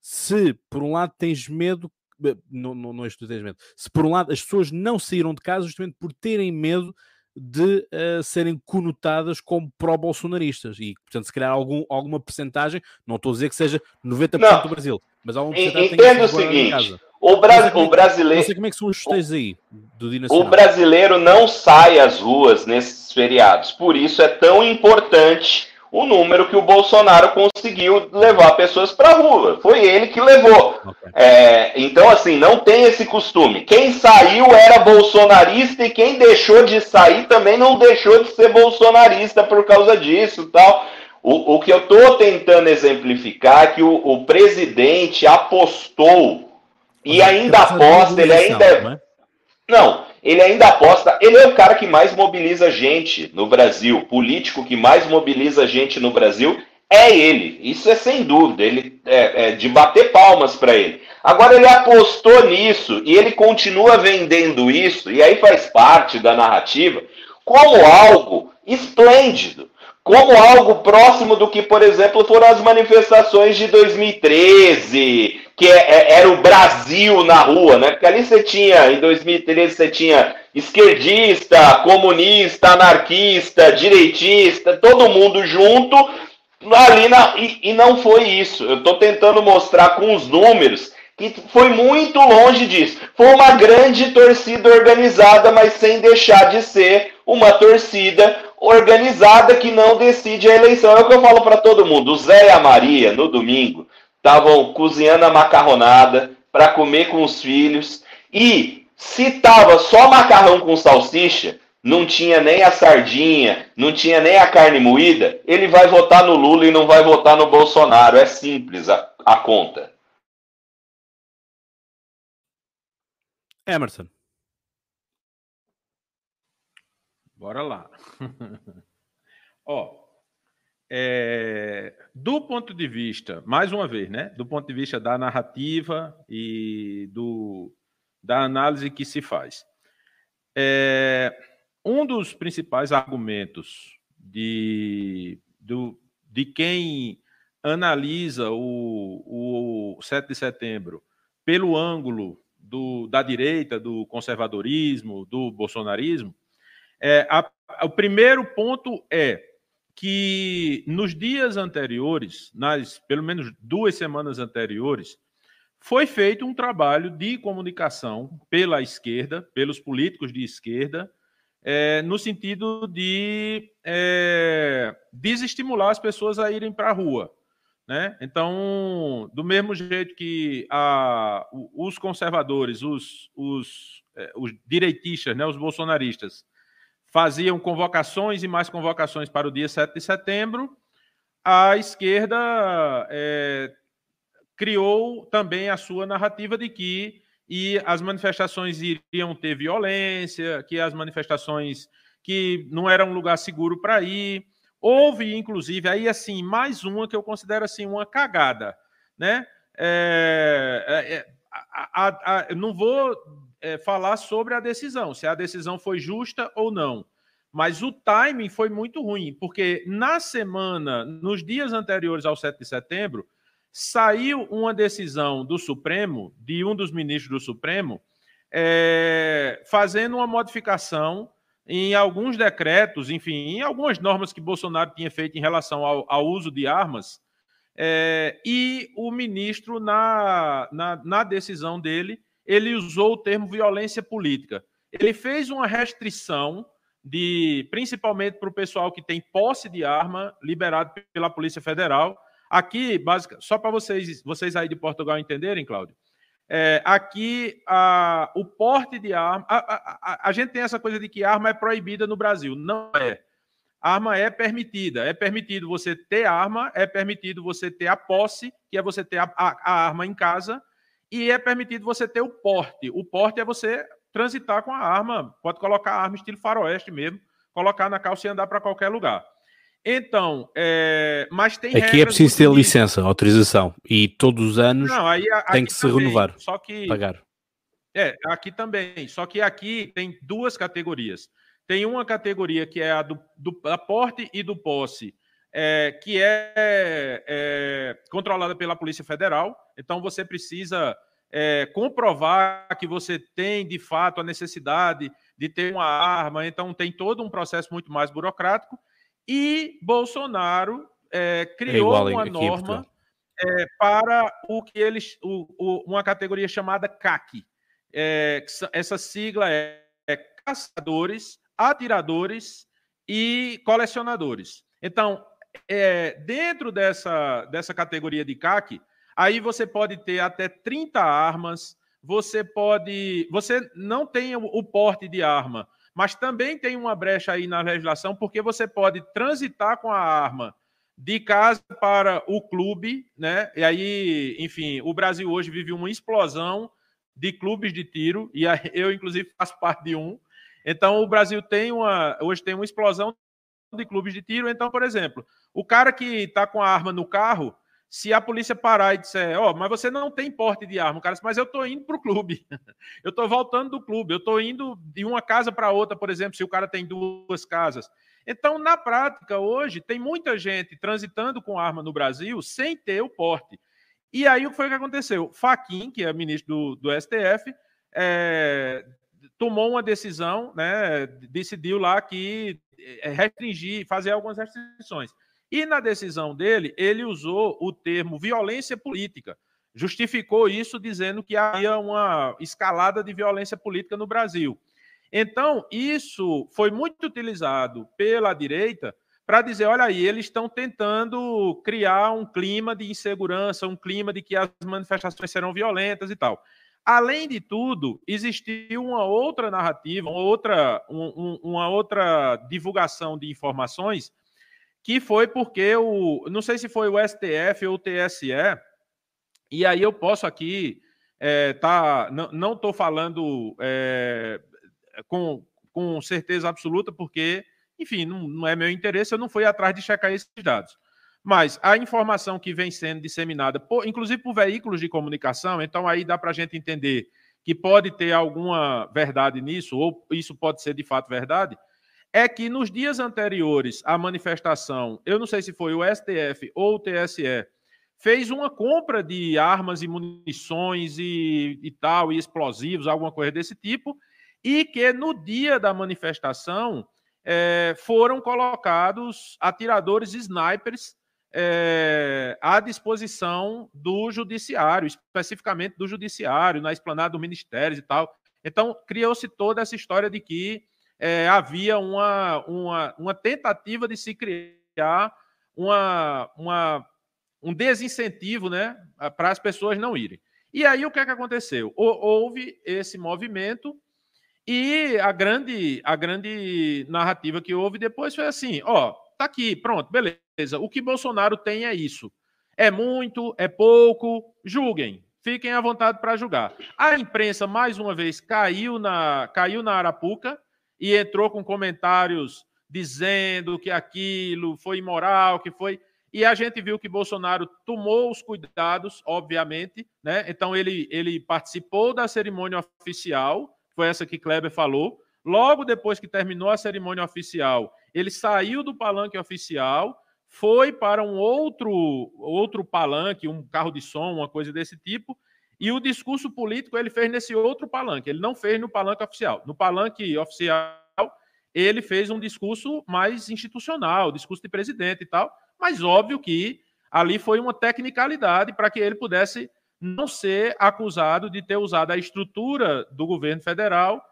Se, por um lado, tens medo, eh, não, não, não é que medo, se por um lado as pessoas não saíram de casa justamente por terem medo de uh, serem conotadas como pró-bolsonaristas e, portanto, se calhar algum, alguma percentagem, não estou a dizer que seja 90% não. do Brasil, mas alguma Entendo o seguinte, o, bra o brasileiro... Não sei como é que são os festejos aí do Dia O brasileiro não sai às ruas nesses feriados, por isso é tão importante o número que o Bolsonaro conseguiu levar pessoas para a rua. Foi ele que levou. Okay. É, então, assim, não tem esse costume. Quem saiu era bolsonarista e quem deixou de sair também não deixou de ser bolsonarista por causa disso tal. O, o que eu estou tentando exemplificar é que o, o presidente apostou e ainda aposta, ele ainda. É? não, ele ainda aposta. Ele é o cara que mais mobiliza gente no Brasil. Político que mais mobiliza gente no Brasil é ele. Isso é sem dúvida. Ele é, é de bater palmas para ele. Agora ele apostou nisso e ele continua vendendo isso, e aí faz parte da narrativa, como algo esplêndido como algo próximo do que, por exemplo, foram as manifestações de 2013, que é, é, era o Brasil na rua, né? Porque ali você tinha, em 2013, você tinha esquerdista, comunista, anarquista, direitista, todo mundo junto ali na, e, e não foi isso. Eu estou tentando mostrar com os números que foi muito longe disso. Foi uma grande torcida organizada, mas sem deixar de ser uma torcida organizada que não decide a eleição. É o que eu falo para todo mundo. O Zé e a Maria, no domingo, estavam cozinhando a macarronada para comer com os filhos. E se tava só macarrão com salsicha, não tinha nem a sardinha, não tinha nem a carne moída, ele vai votar no Lula e não vai votar no Bolsonaro. É simples a, a conta. Emerson. Bora lá. Ó, é, do ponto de vista, mais uma vez, né? Do ponto de vista da narrativa e do, da análise que se faz. É, um dos principais argumentos de, do, de quem analisa o, o 7 de setembro pelo ângulo do, da direita, do conservadorismo, do bolsonarismo, é, a, o primeiro ponto é que nos dias anteriores, nas pelo menos duas semanas anteriores, foi feito um trabalho de comunicação pela esquerda, pelos políticos de esquerda, é, no sentido de é, desestimular as pessoas a irem para a rua. Né? Então, do mesmo jeito que a, os conservadores, os, os, é, os direitistas, né, os bolsonaristas, faziam convocações e mais convocações para o dia 7 de setembro, a esquerda é, criou também a sua narrativa de que e as manifestações iriam ter violência, que as manifestações que não era um lugar seguro para ir. Houve, inclusive, aí assim, mais uma que eu considero assim uma cagada, né? É, é, é a, a, a, não vou é, falar sobre a decisão, se a decisão foi justa ou não. Mas o timing foi muito ruim, porque na semana, nos dias anteriores ao 7 de setembro, saiu uma decisão do Supremo, de um dos ministros do Supremo, é, fazendo uma modificação em alguns decretos, enfim, em algumas normas que Bolsonaro tinha feito em relação ao, ao uso de armas, é, e o ministro, na, na, na decisão dele, ele usou o termo violência política. Ele fez uma restrição de, principalmente para o pessoal que tem posse de arma liberado pela Polícia Federal, Aqui, basic, só para vocês, vocês aí de Portugal entenderem, Cláudio, é, aqui a, o porte de arma. A, a, a, a, gente tem essa coisa de que arma é proibida no Brasil. Não é. Arma é permitida. É permitido você ter arma, é permitido você ter a posse, que é você ter a, a arma em casa, e é permitido você ter o porte. O porte é você transitar com a arma, pode colocar a arma estilo faroeste mesmo, colocar na calça e andar para qualquer lugar. Então, é... mas tem Aqui é preciso ter licença, autorização, e todos os anos Não, aí, tem que se também, renovar, só que, pagar. É, aqui também, só que aqui tem duas categorias. Tem uma categoria que é a do, do aporte e do posse, é, que é, é, controlada pela Polícia Federal. Então você precisa é, comprovar que você tem de fato a necessidade de ter uma arma. Então tem todo um processo muito mais burocrático. E Bolsonaro é, criou é uma norma é, para o que eles. O, o, uma categoria chamada CAC. Essa sigla é, é caçadores, atiradores e colecionadores. Então, é, dentro dessa, dessa categoria de CAC, aí você pode ter até 30 armas, você pode. Você não tem o, o porte de arma, mas também tem uma brecha aí na legislação, porque você pode transitar com a arma de casa para o clube, né? E aí, enfim, o Brasil hoje vive uma explosão de clubes de tiro, e eu, inclusive, faço parte de um. Então, o Brasil tem uma. Hoje tem uma explosão de clubes de tiro. Então, por exemplo, o cara que está com a arma no carro, se a polícia parar e disser, ó, oh, mas você não tem porte de arma, o cara diz, mas eu estou indo para o clube, eu estou voltando do clube, eu estou indo de uma casa para outra, por exemplo, se o cara tem duas casas. Então, na prática, hoje, tem muita gente transitando com arma no Brasil sem ter o porte. E aí, o que foi que aconteceu? Faquim, que é ministro do, do STF, é, tomou uma decisão, né, decidiu lá que é, restringir, fazer algumas restrições. E na decisão dele, ele usou o termo violência política. Justificou isso dizendo que havia uma escalada de violência política no Brasil. Então, isso foi muito utilizado pela direita para dizer: olha aí, eles estão tentando criar um clima de insegurança, um clima de que as manifestações serão violentas e tal. Além de tudo, existiu uma outra narrativa, uma outra, um, uma outra divulgação de informações que foi porque o. Não sei se foi o STF ou o TSE, e aí eu posso aqui. É, tá, não estou falando é, com, com certeza absoluta, porque, enfim, não, não é meu interesse, eu não fui atrás de checar esses dados. Mas a informação que vem sendo disseminada, por, inclusive por veículos de comunicação, então aí dá para a gente entender que pode ter alguma verdade nisso, ou isso pode ser de fato verdade, é que nos dias anteriores à manifestação, eu não sei se foi o STF ou o TSE, fez uma compra de armas e munições e, e tal, e explosivos, alguma coisa desse tipo, e que no dia da manifestação é, foram colocados atiradores snipers é, à disposição do judiciário, especificamente do judiciário, na esplanada do ministério e tal. Então, criou-se toda essa história de que é, havia uma, uma, uma tentativa de se criar uma, uma, um desincentivo né, para as pessoas não irem. E aí o que é que aconteceu? Houve esse movimento e a grande, a grande narrativa que houve depois foi assim: ó, tá aqui, pronto, beleza. O que Bolsonaro tem é isso. É muito, é pouco, julguem. Fiquem à vontade para julgar. A imprensa, mais uma vez, caiu na, caiu na Arapuca e entrou com comentários dizendo que aquilo foi imoral, que foi. E a gente viu que Bolsonaro tomou os cuidados, obviamente, né? Então ele, ele participou da cerimônia oficial, foi essa que Kleber falou. Logo depois que terminou a cerimônia oficial, ele saiu do palanque oficial, foi para um outro outro palanque, um carro de som, uma coisa desse tipo, e o discurso político ele fez nesse outro palanque, ele não fez no palanque oficial. No palanque oficial, ele fez um discurso mais institucional, discurso de presidente e tal, mas óbvio que ali foi uma tecnicalidade para que ele pudesse não ser acusado de ter usado a estrutura do governo federal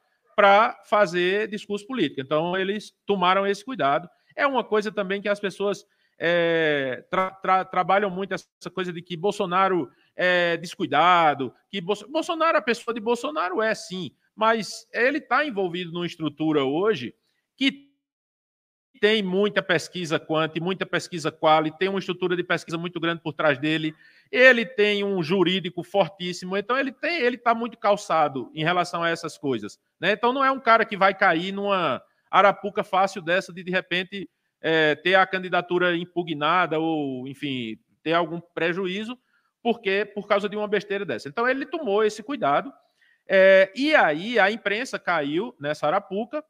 para fazer discurso político. Então, eles tomaram esse cuidado. É uma coisa também que as pessoas é, tra tra trabalham muito essa coisa de que Bolsonaro é descuidado, que Bolsonaro, a pessoa de Bolsonaro é sim, mas ele está envolvido numa estrutura hoje que tem muita pesquisa quant, muita pesquisa quali, tem uma estrutura de pesquisa muito grande por trás dele, ele tem um jurídico fortíssimo, então ele tem, ele está muito calçado em relação a essas coisas. Né? Então não é um cara que vai cair numa arapuca fácil dessa de de repente é, ter a candidatura impugnada ou, enfim, ter algum prejuízo, porque por causa de uma besteira dessa. Então ele tomou esse cuidado. É, e aí a imprensa caiu nessa arapuca,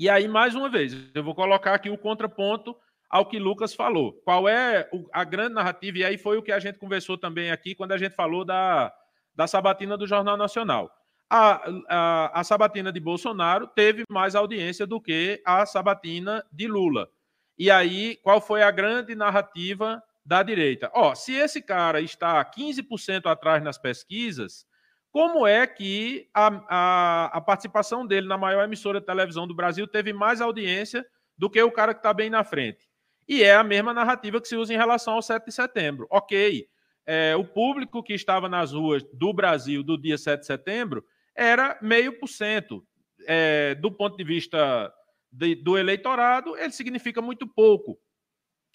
e aí, mais uma vez, eu vou colocar aqui o contraponto ao que Lucas falou. Qual é a grande narrativa? E aí foi o que a gente conversou também aqui quando a gente falou da, da sabatina do Jornal Nacional. A, a, a sabatina de Bolsonaro teve mais audiência do que a sabatina de Lula. E aí, qual foi a grande narrativa da direita? Ó, se esse cara está 15% atrás nas pesquisas, como é que a, a, a, participação dele na maior emissora de televisão do Brasil teve mais audiência do que o cara que está bem na frente. E é a mesma narrativa que se usa em relação ao 7 de setembro. Ok, é, o público que estava nas ruas do Brasil do dia 7 de setembro era meio por cento. É, do ponto de vista de, do eleitorado, ele significa muito pouco.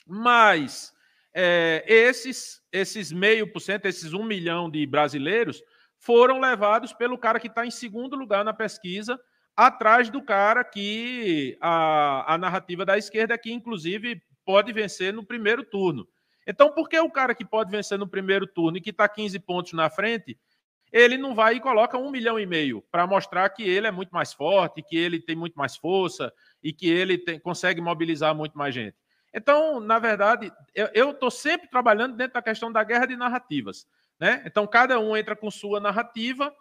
Mas é, esses, esses meio por cento, esses um milhão de brasileiros, foram levados pelo cara que está em segundo lugar na pesquisa, atrás do cara que a, a narrativa da esquerda é que, inclusive, pode vencer no primeiro turno. Então, por que o cara que pode vencer no primeiro turno e que está 15 pontos na frente, ele não vai e coloca um milhão e meio para mostrar que ele é muito mais forte, que ele tem muito mais força e que ele tem, consegue mobilizar muito mais gente? Então, na verdade, eu estou sempre trabalhando dentro da questão da guerra de narrativas. Né? Então, cada um entra com sua narrativa,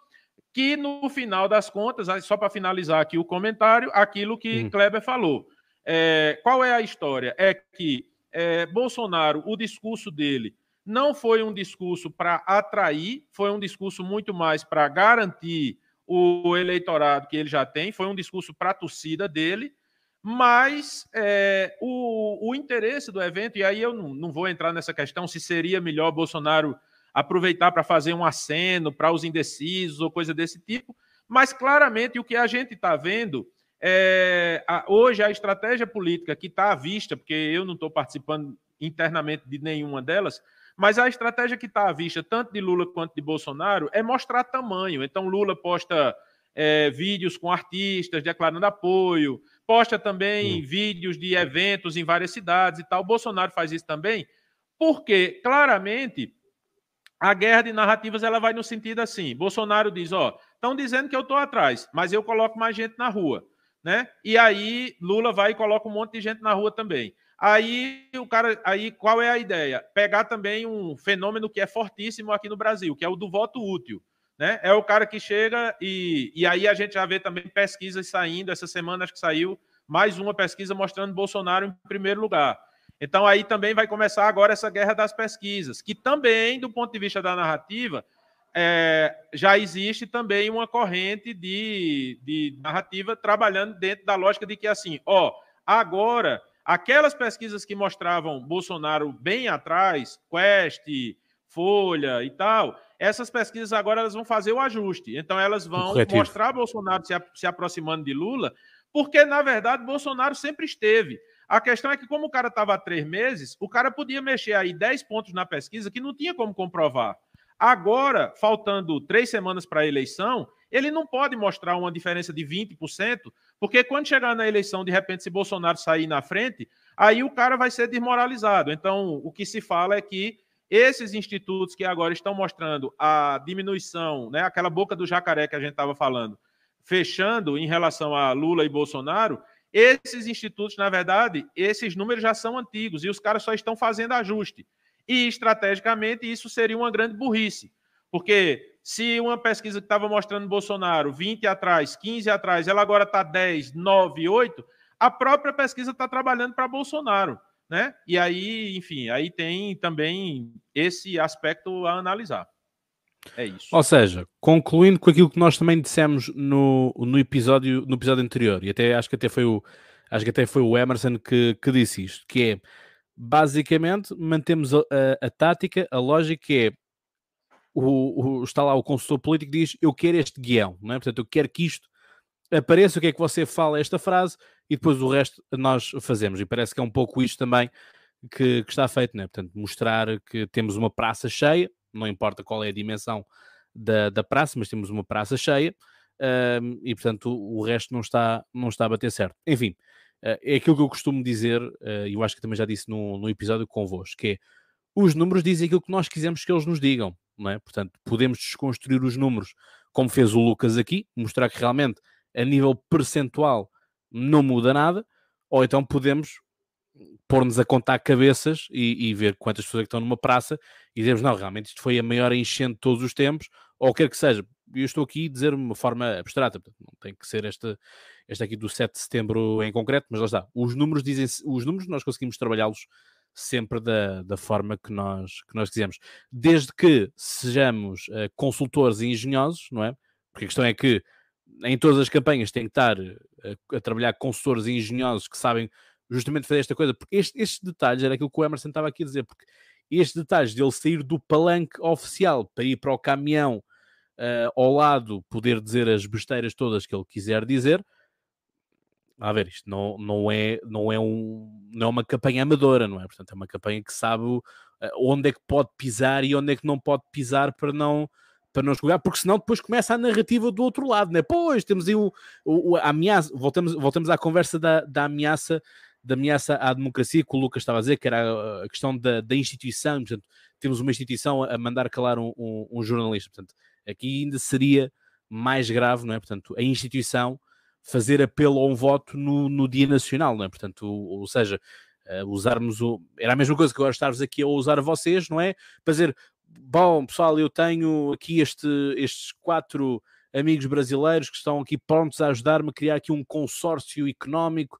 que no final das contas, só para finalizar aqui o comentário, aquilo que hum. Kleber falou. É, qual é a história? É que é, Bolsonaro, o discurso dele não foi um discurso para atrair, foi um discurso muito mais para garantir o eleitorado que ele já tem, foi um discurso para a torcida dele, mas é, o, o, interesse do evento, e aí eu não, não vou entrar nessa questão se seria melhor Bolsonaro aproveitar para fazer um aceno para os indecisos ou coisa desse tipo, mas claramente o que a gente está vendo é, a, hoje a estratégia política que está à vista, porque eu não estou participando internamente de nenhuma delas, mas a estratégia que está à vista, tanto de Lula quanto de Bolsonaro, é mostrar tamanho. Então, Lula posta é, vídeos com artistas declarando apoio, posta também hum. vídeos de eventos em várias cidades e tal. Bolsonaro faz isso também, porque claramente a guerra de narrativas ela vai no sentido assim: Bolsonaro diz, ó, estão dizendo que eu estou atrás, mas eu coloco mais gente na rua, né? E aí Lula vai e coloca um monte de gente na rua também. Aí o cara, aí qual é a ideia? Pegar também um fenômeno que é fortíssimo aqui no Brasil, que é o do voto útil. Né? É o cara que chega e, e aí a gente já vê também pesquisas saindo. Essa semana acho que saiu mais uma pesquisa mostrando Bolsonaro em primeiro lugar. Então aí também vai começar agora essa guerra das pesquisas, que também, do ponto de vista da narrativa, é, já existe também uma corrente de, de narrativa trabalhando dentro da lógica de que assim, ó, agora Aquelas pesquisas que mostravam Bolsonaro bem atrás, Quest, Folha e tal, essas pesquisas agora elas vão fazer o ajuste. Então elas vão mostrar Bolsonaro se, se aproximando de Lula, porque na verdade Bolsonaro sempre esteve. A questão é que, como o cara estava há três meses, o cara podia mexer aí 10 pontos na pesquisa que não tinha como comprovar. Agora, faltando três semanas para a eleição, ele não pode mostrar uma diferença de 20%, porque quando chegar na eleição, de repente, se Bolsonaro sair na frente, aí o cara vai ser desmoralizado. Então, o que se fala é que esses institutos que agora estão mostrando a diminuição, né, aquela boca do jacaré que a gente estava falando, fechando em relação a Lula e Bolsonaro, esses institutos, na verdade, esses números já são antigos e os caras só estão fazendo ajuste. E estrategicamente isso seria uma grande burrice, porque se uma pesquisa que estava mostrando Bolsonaro 20 atrás, 15 atrás, ela agora está 10, 9, 8, a própria pesquisa está trabalhando para Bolsonaro. Né? E aí, enfim, aí tem também esse aspecto a analisar. É isso. Ou seja, concluindo com aquilo que nós também dissemos no, no, episódio, no episódio anterior, e até acho que até foi o, acho que até foi o Emerson que, que disse isto, que é basicamente mantemos a, a, a tática, a lógica é o, o, está lá o consultor político diz eu quero este guião, não é? portanto eu quero que isto apareça, o que é que você fala esta frase e depois o resto nós fazemos e parece que é um pouco isto também que, que está feito, não é? portanto mostrar que temos uma praça cheia, não importa qual é a dimensão da, da praça, mas temos uma praça cheia e portanto o, o, resto não está, não está a bater certo. Enfim, uh, é aquilo que eu costumo dizer, uh, e eu acho que também já disse no, no episódio convosco, que é os números dizem aquilo que nós quisermos que eles nos digam não é? Portanto, podemos desconstruir os números, como fez o Lucas aqui, mostrar que realmente a nível percentual não muda nada, ou então podemos pôr-nos a contar cabeças e, e, ver quantas pessoas é estão numa praça e dizemos, não, realmente isto foi a maior enchente de todos os tempos, ou quer que seja. Eu estou aqui a dizer de uma forma abstrata, não tem que ser esta, esta aqui do 7 de setembro em concreto, mas lá está. Os números dizem os números nós conseguimos trabalhá-los sempre da, da forma que nós, que nós quisermos. Desde que sejamos uh, consultores e engenhosos, não é? Porque a questão é que em todas as campanhas tem que estar a, a trabalhar consultores e engenhosos que sabem justamente fazer esta coisa, porque este, estes detalhes era aquilo que o Emerson estava aqui a dizer, porque estes detalhes dele sair do palanque oficial para ir para o caminhão uh, ao lado, poder dizer as besteiras todas que ele quiser dizer, a ver, isto não, não, é, não, é um, não é uma campanha amadora, não é? Portanto, é uma campanha que sabe eh, onde é que pode pisar e onde é que não pode pisar para não para não escolher, porque senão depois começa a narrativa do outro lado, né? Pois, temos aí o, o, a ameaça, voltamos, voltamos à conversa da, da ameaça da ameaça à democracia que o Lucas estava a dizer, que era a questão da, da instituição, portanto, temos uma instituição a mandar calar um, um, um jornalista, portanto, aqui ainda seria mais grave, não é? Portanto, a instituição fazer apelo a um voto no, no Dia Nacional, não é? Portanto, ou, ou seja, uh, usarmos o. Era a mesma coisa que agora estarmos aqui a usar vocês, não é? Para dizer, bom, pessoal, eu tenho aqui este, estes quatro amigos brasileiros que estão aqui prontos a ajudar-me a criar aqui um consórcio económico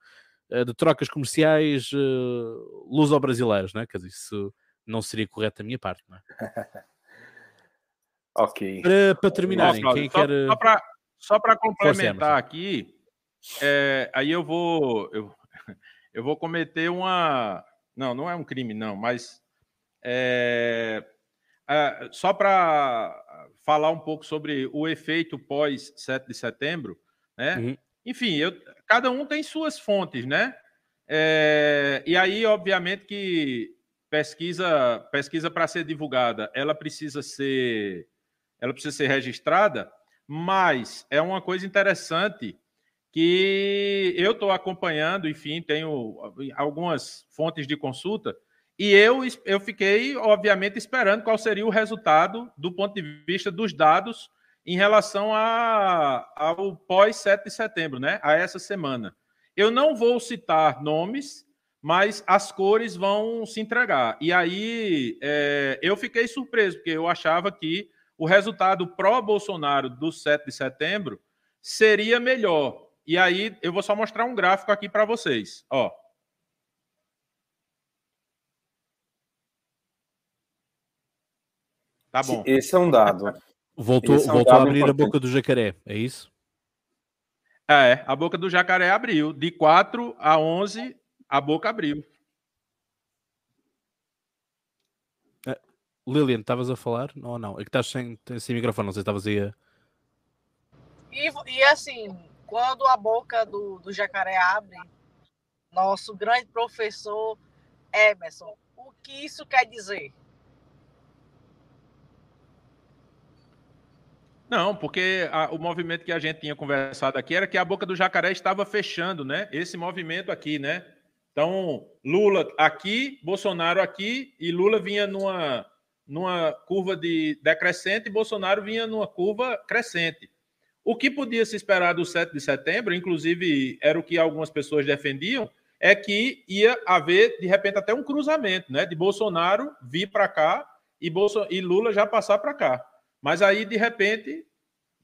de trocas comerciais uh, luso-brasileiros, não é? Quer dizer, isso não seria correto da minha parte, não é? ok. Para, para terminarem, quem só, quer. Só para só complementar aqui, é, aí eu vou, eu, eu vou cometer uma. Não, não é um crime, não, mas é, é, só para falar um pouco sobre o efeito pós 7 de setembro, né? Uhum. Enfim, eu, cada um tem suas fontes, né? É, e aí, obviamente, que pesquisa pesquisa para ser divulgada, ela precisa ser ela precisa ser registrada, mas é uma coisa interessante que eu estou acompanhando, enfim, tenho algumas fontes de consulta E eu, eu fiquei, obviamente, esperando qual seria o resultado do ponto de vista dos dados em relação a, ao pós-7 de setembro, né? a essa semana. Eu não vou citar nomes, mas as cores vão se entregar. E aí é, eu fiquei surpreso, porque eu achava que o resultado pró-Bolsonaro do 7 de setembro seria melhor. E aí eu vou só mostrar um gráfico aqui para vocês. Ó. Tá bom. Esse é um dado. Voltou, é um voltou a abrir importante. a boca do jacaré, é isso? É, a boca do jacaré abriu. De 4 a 11, a boca abriu. É, Lilian, estavas a falar? Ou não? É que estás sem, sem microfone, não sei se estavas aí a... E, e assim, quando a boca do, do jacaré abre, nosso grande professor Emerson, o que isso quer dizer? Não, porque a, o movimento que a gente tinha conversado aqui era que a boca do jacaré estava fechando, né? Esse movimento aqui, né? Então, Lula aqui, Bolsonaro aqui, e Lula vinha numa, numa curva de decrescente e Bolsonaro vinha numa curva crescente. O que podia se esperar do 7 de setembro, inclusive era o que algumas pessoas defendiam, é que ia haver, de repente, até um cruzamento, né? De Bolsonaro vir para cá e, Bolso... e Lula já passar para cá. Mas aí, de repente,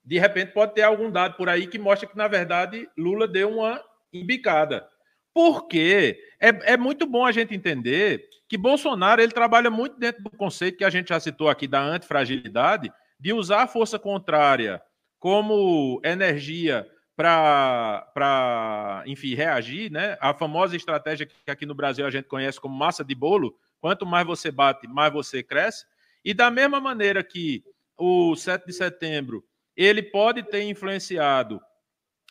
de repente pode ter algum dado por aí que mostra que, na verdade, Lula deu uma embicada. Porque é, é muito bom a gente entender que Bolsonaro ele trabalha muito dentro do conceito que a gente já citou aqui da antifragilidade, de usar a força contrária como energia para, enfim, reagir, né? A famosa estratégia que aqui no Brasil a gente conhece como massa de bolo, quanto mais você bate, mais você cresce. E da mesma maneira que o 7 de setembro, ele pode ter influenciado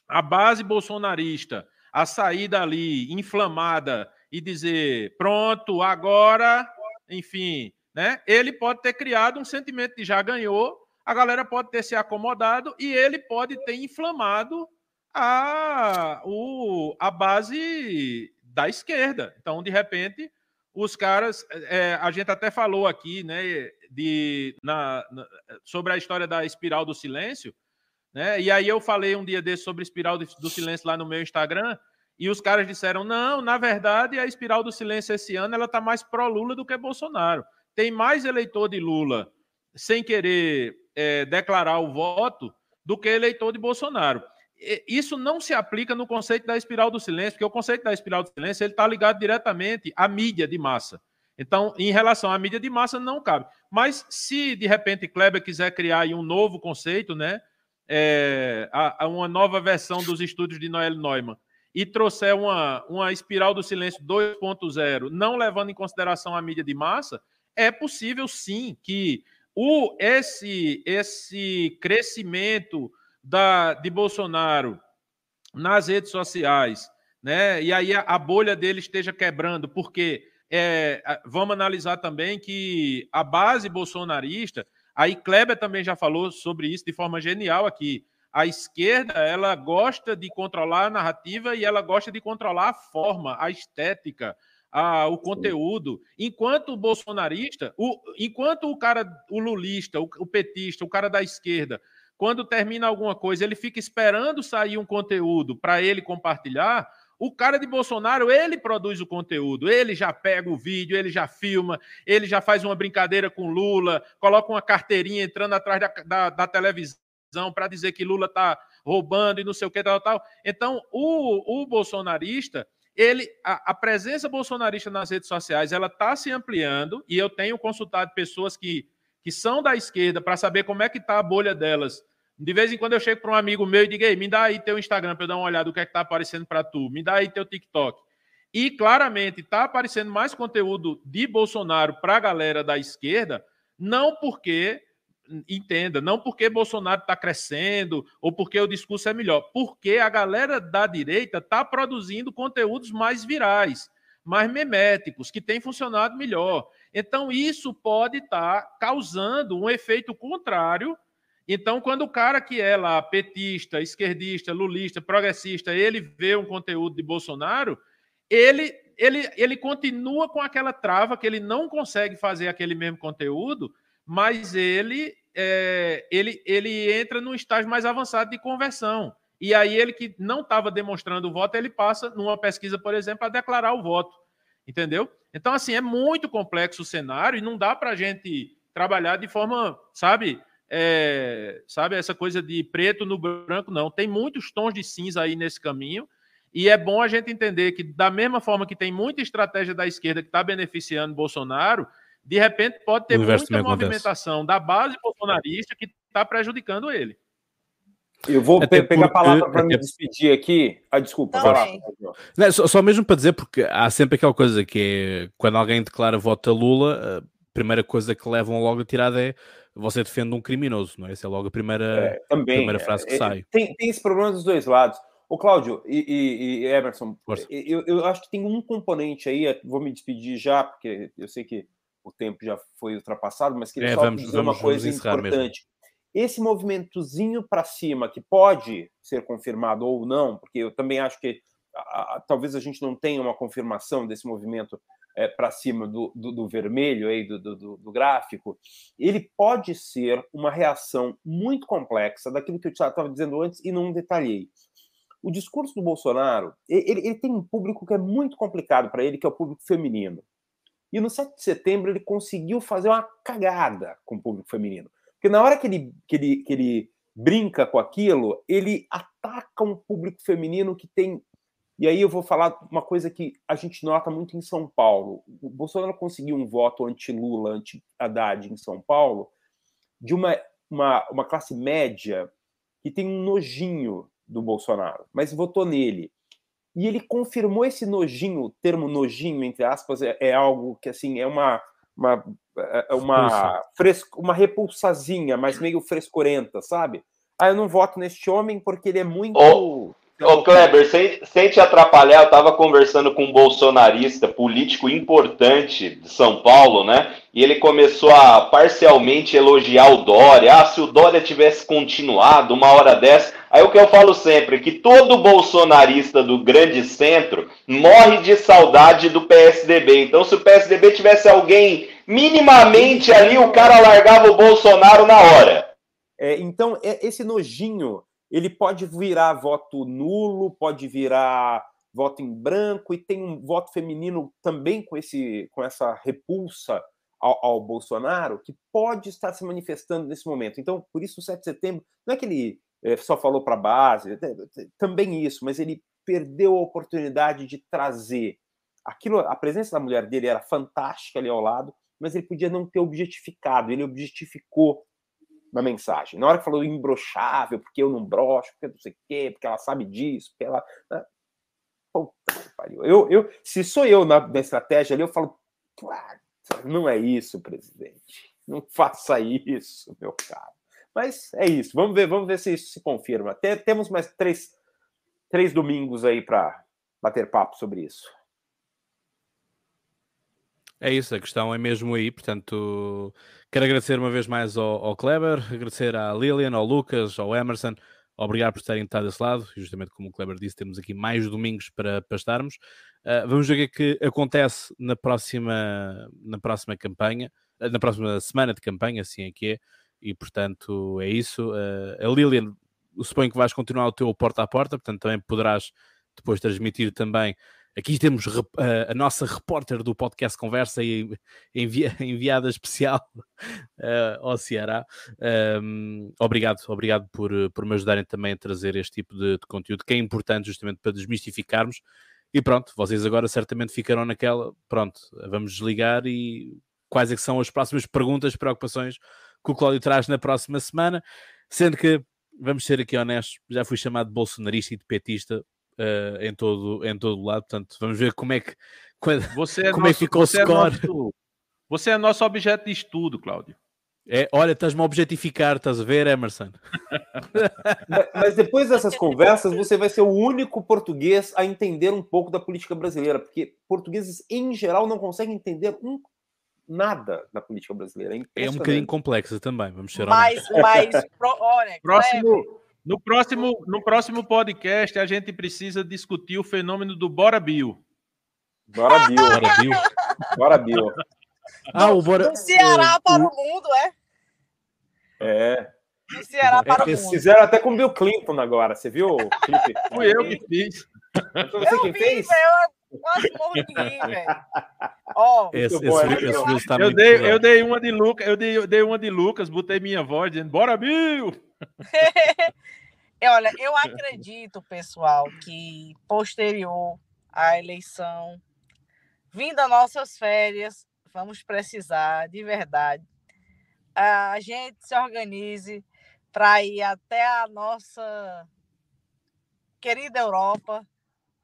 a base bolsonarista a sair dali inflamada e dizer, pronto, agora, enfim, né? Ele pode ter criado um sentimento de já ganhou, a galera pode ter se acomodado e ele pode ter inflamado a, o, a base da esquerda. Então, de repente, os caras, é, a gente até falou aqui, né, de, na, na, sobre a história da espiral do silêncio, né? E aí eu falei um dia desse sobre espiral do silêncio lá no meu Instagram, e os caras disseram: não, na verdade, a espiral do silêncio esse ano ela está mais pró-Lula do que Bolsonaro. Tem mais eleitor de Lula sem querer é, declarar o voto do que eleitor de Bolsonaro. Isso não se aplica no conceito da espiral do silêncio, porque o conceito da espiral do silêncio ele está ligado diretamente à mídia de massa. Então, em relação à mídia de massa, não cabe. Mas se de repente Kleber quiser criar um novo conceito, né, é, a, a uma nova versão dos estudos de Noel Neumann e trouxer uma, uma espiral do silêncio 2.0, não levando em consideração a mídia de massa, é possível sim que o, esse, esse crescimento da, de Bolsonaro nas redes sociais, né, e aí a, a bolha dele esteja quebrando, porque é, vamos analisar também que a base bolsonarista, aí Kleber também já falou sobre isso de forma genial aqui. A esquerda, ela gosta de controlar a narrativa e ela gosta de controlar a forma, a estética, a, o conteúdo. Enquanto o bolsonarista, o, enquanto o cara, o lulista, o, o petista, o cara da esquerda, quando termina alguma coisa, ele fica esperando sair um conteúdo para ele compartilhar, o cara de Bolsonaro, ele produz o conteúdo, ele já pega o vídeo, ele já filma, ele já faz uma brincadeira com Lula, coloca uma carteirinha entrando atrás da, da, da televisão para dizer que Lula está roubando e não sei o que, tal, tal. Então, o, o bolsonarista, ele, a, a, presença bolsonarista nas redes sociais, ela está se ampliando e eu tenho consultado pessoas que, que são da esquerda para saber como é que está a bolha delas de vez em quando eu chego para um amigo meu e digo, Ei, me dá aí teu Instagram para eu dar uma olhada do que é que está aparecendo para tu, me dá aí teu TikTok. E claramente está aparecendo mais conteúdo de Bolsonaro para a galera da esquerda, não porque, entenda, não porque Bolsonaro está crescendo ou porque o discurso é melhor, porque a galera da direita está produzindo conteúdos mais virais, mais meméticos, que têm funcionado melhor. Então, isso pode estar tá causando um efeito contrário então, quando o cara que é lá petista, esquerdista, lulista, progressista, ele vê um conteúdo de Bolsonaro, ele ele, ele continua com aquela trava que ele não consegue fazer aquele mesmo conteúdo, mas ele, é, ele, ele entra num estágio mais avançado de conversão. E aí ele que não estava demonstrando o voto, ele passa numa pesquisa, por exemplo, a declarar o voto. Entendeu? Então, assim, é muito complexo o cenário e não dá para a gente trabalhar de forma, sabe, é, sabe, essa coisa de preto no branco, não. Tem muitos tons de cinza aí nesse caminho. E é bom a gente entender que, da mesma forma que tem muita estratégia da esquerda que está beneficiando Bolsonaro, de repente pode ter muita movimentação acontece. da base bolsonarista que está prejudicando ele. Eu vou pe pegar a palavra para me despedir aqui. Ah, desculpa, vai lá. Não, só, só, mesmo para dizer, porque há sempre aquela coisa que é quando alguém declara voto a Lula, a primeira coisa que levam logo a tirada é você defende um criminoso, não é? Essa é logo a primeira, é, também, primeira frase que é, sai. Tem, tem esse problema dos dois lados. O Cláudio e, e, e Emerson, eu, eu, acho que tem um componente aí, vou me despedir já, porque eu sei que o tempo já foi ultrapassado, mas queria é, só vamos, dizer vamos, uma coisa importante. Mesmo. Esse movimentozinho para cima, que pode ser confirmado ou não, porque eu também acho que a, a, talvez a gente não tenha uma confirmação desse movimento é, para cima do, do, do, vermelho aí do, do, do, gráfico, ele pode ser uma reação muito complexa daquilo que eu estava dizendo antes e não detalhei. O discurso do Bolsonaro, ele, ele tem um público que é muito complicado para ele, que é o público feminino. E no 7 de setembro ele conseguiu fazer uma cagada com o público feminino. Porque na hora que ele, que ele, que ele brinca com aquilo, ele ataca um público feminino que tem. E aí eu vou falar uma coisa que a gente nota muito em São Paulo. O Bolsonaro conseguiu um voto anti-Lula, anti-Haddad em São Paulo, de uma, uma, uma classe média que tem um nojinho do Bolsonaro, mas votou nele. E ele confirmou esse nojinho, o termo nojinho, entre aspas, é, é algo que assim é uma uma, é, uma, fresco, uma repulsazinha, mas meio frescorenta, sabe? Ah, eu não voto neste homem porque ele é muito. Oh. Ô, Kleber, sem, sem te atrapalhar, eu estava conversando com um bolsonarista, político importante de São Paulo, né? E ele começou a parcialmente elogiar o Dória. Ah, se o Dória tivesse continuado uma hora dessa. Aí o que eu falo sempre, é que todo bolsonarista do grande centro morre de saudade do PSDB. Então, se o PSDB tivesse alguém minimamente ali, o cara largava o Bolsonaro na hora. É, então, é, esse nojinho ele pode virar voto nulo, pode virar voto em branco, e tem um voto feminino também com, esse, com essa repulsa ao, ao, Bolsonaro, que pode estar se manifestando nesse momento. Então, por isso, o 7 de setembro, não é que ele é, só falou para a base, também isso, mas ele perdeu a oportunidade de trazer aquilo. A presença da mulher dele era fantástica ali ao lado, mas ele podia não ter objetificado, ele objetificou na mensagem. Na hora que falou imbrochável, porque eu não brocho, porque não sei o quê, porque ela sabe disso, porque ela. Né? Puta que pariu. Eu, eu, se sou eu na, na estratégia ali, eu falo, não é isso, presidente. Não faça isso, meu caro. Mas é isso. Vamos ver, vamos ver se isso se confirma. temos mais três, três domingos aí para bater papo sobre isso. É isso, a questão é mesmo aí, portanto, quero agradecer uma vez mais ao, ao Kleber, agradecer à Lilian, ao Lucas, ao Emerson, obrigado por terem estado desse lado, e justamente como o Kleber disse, temos aqui mais domingos para, para estarmos. Uh, vamos ver o que é que acontece na próxima, na próxima campanha, ah, na próxima semana de campanha, assim é que é, e portanto é isso. Uh, a Lilian, suponho que vais continuar o teu porta a porta, portanto também poderás depois transmitir também Aqui temos a, nossa repórter do podcast Conversa e envia, enviada especial uh, ao Ceará. Obrigado, obrigado por, por me ajudarem também a trazer este tipo de, de, conteúdo que é importante justamente para desmistificarmos. E pronto, vocês agora certamente ficarão naquela. Pronto, vamos desligar e quais é que são as próximas perguntas, preocupações que o Cláudio traz na próxima semana, sendo que vamos ser aqui honestos, já fui chamado de bolsonarista e de petista uh, em, todo, em todo o lado. Portanto, vamos ver como é que, você é como nosso, é que ficou o score. É nosso, você é nosso objeto de estudo, Cláudio. É, olha, estás-me a objetificar, estás a ver, Emerson? Mas depois dessas conversas, você vai ser o único português a entender um pouco da política brasileira, porque portugueses, em geral, não conseguem entender um, nada da política brasileira. É, é um bocadinho complexa também, vamos ser honestos. Mas, mas pro, olha, próximo, no próximo, no próximo podcast, a gente precisa discutir o fenômeno do Bora Bill. Bora, Bill. Bora, Bill. Bora, Bill. Ah, o Bora. Do Ceará eh, para o- o mundo, é? É. Do Ceará para o mundo. Fizeram até com o Bill Clinton agora. Você viu o clipe? Fui eu que fiz. Foi você Eu quem vi, fez? Eu quase morro de rir, velho. Ó, é está Eu dei, bom. eu dei uma de Lucas, eu dei, eu dei uma de Lucas, botei minha voz dizendo, bora, Bill! Olha, eu acredito, pessoal, que posterior à eleição, vindo as nossas férias, vamos precisar, de verdade, a gente se organize para ir até a nossa querida Europa,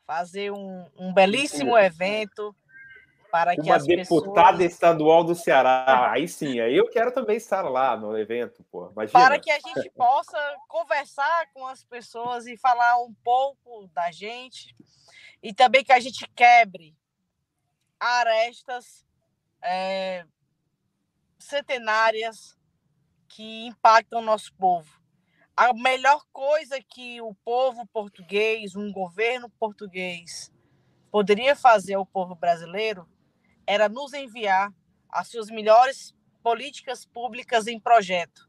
fazer um, um belíssimo evento para que Uma as deputada pessoas... estadual do Ceará. Aí sim, aí eu quero também estar lá no evento, pô. Imagina. para que a gente possa conversar com as pessoas e falar um pouco da gente e também que a gente quebre arestas eh, centenárias que impactam o nosso povo. A melhor coisa que o povo português, um governo português, poderia fazer ao povo brasileiro era nos enviar as suas melhores políticas públicas em projeto.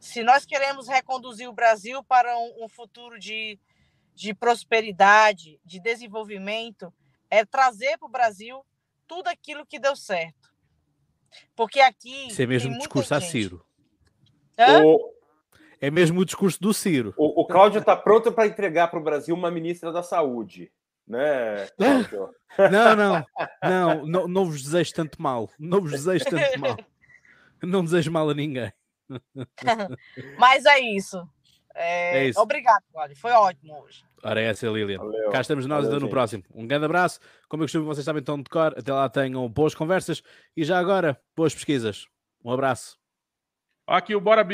Se nós queremos reconduzir o Brasil para um, um futuro de, de prosperidade, de desenvolvimento, é trazer para o Brasil tudo aquilo que deu certo. Porque aqui. É mesmo discurso a gente. Ciro. Hã? O, É mesmo o discurso do Ciro. o, o Cláudio está pronto para entregar para o Brasil uma ministra da Saúde. Né, Cláudio? Não, não, não, não, não vos desejo tanto mal. Não vos desejo tanto mal. Não desejo mal a ninguém. Mas é isso. É, É isso. Obrigado, Cláudio. Foi ótimo hoje. Ora, essa é a Lilian. Valeu. Cá estamos nós Valeu, no gente. próximo. Um grande abraço. Como eu costumo, vocês sabem então de cor. Até lá tenham boas conversas e já agora, boas pesquisas. Um abraço. Aqui o Bora.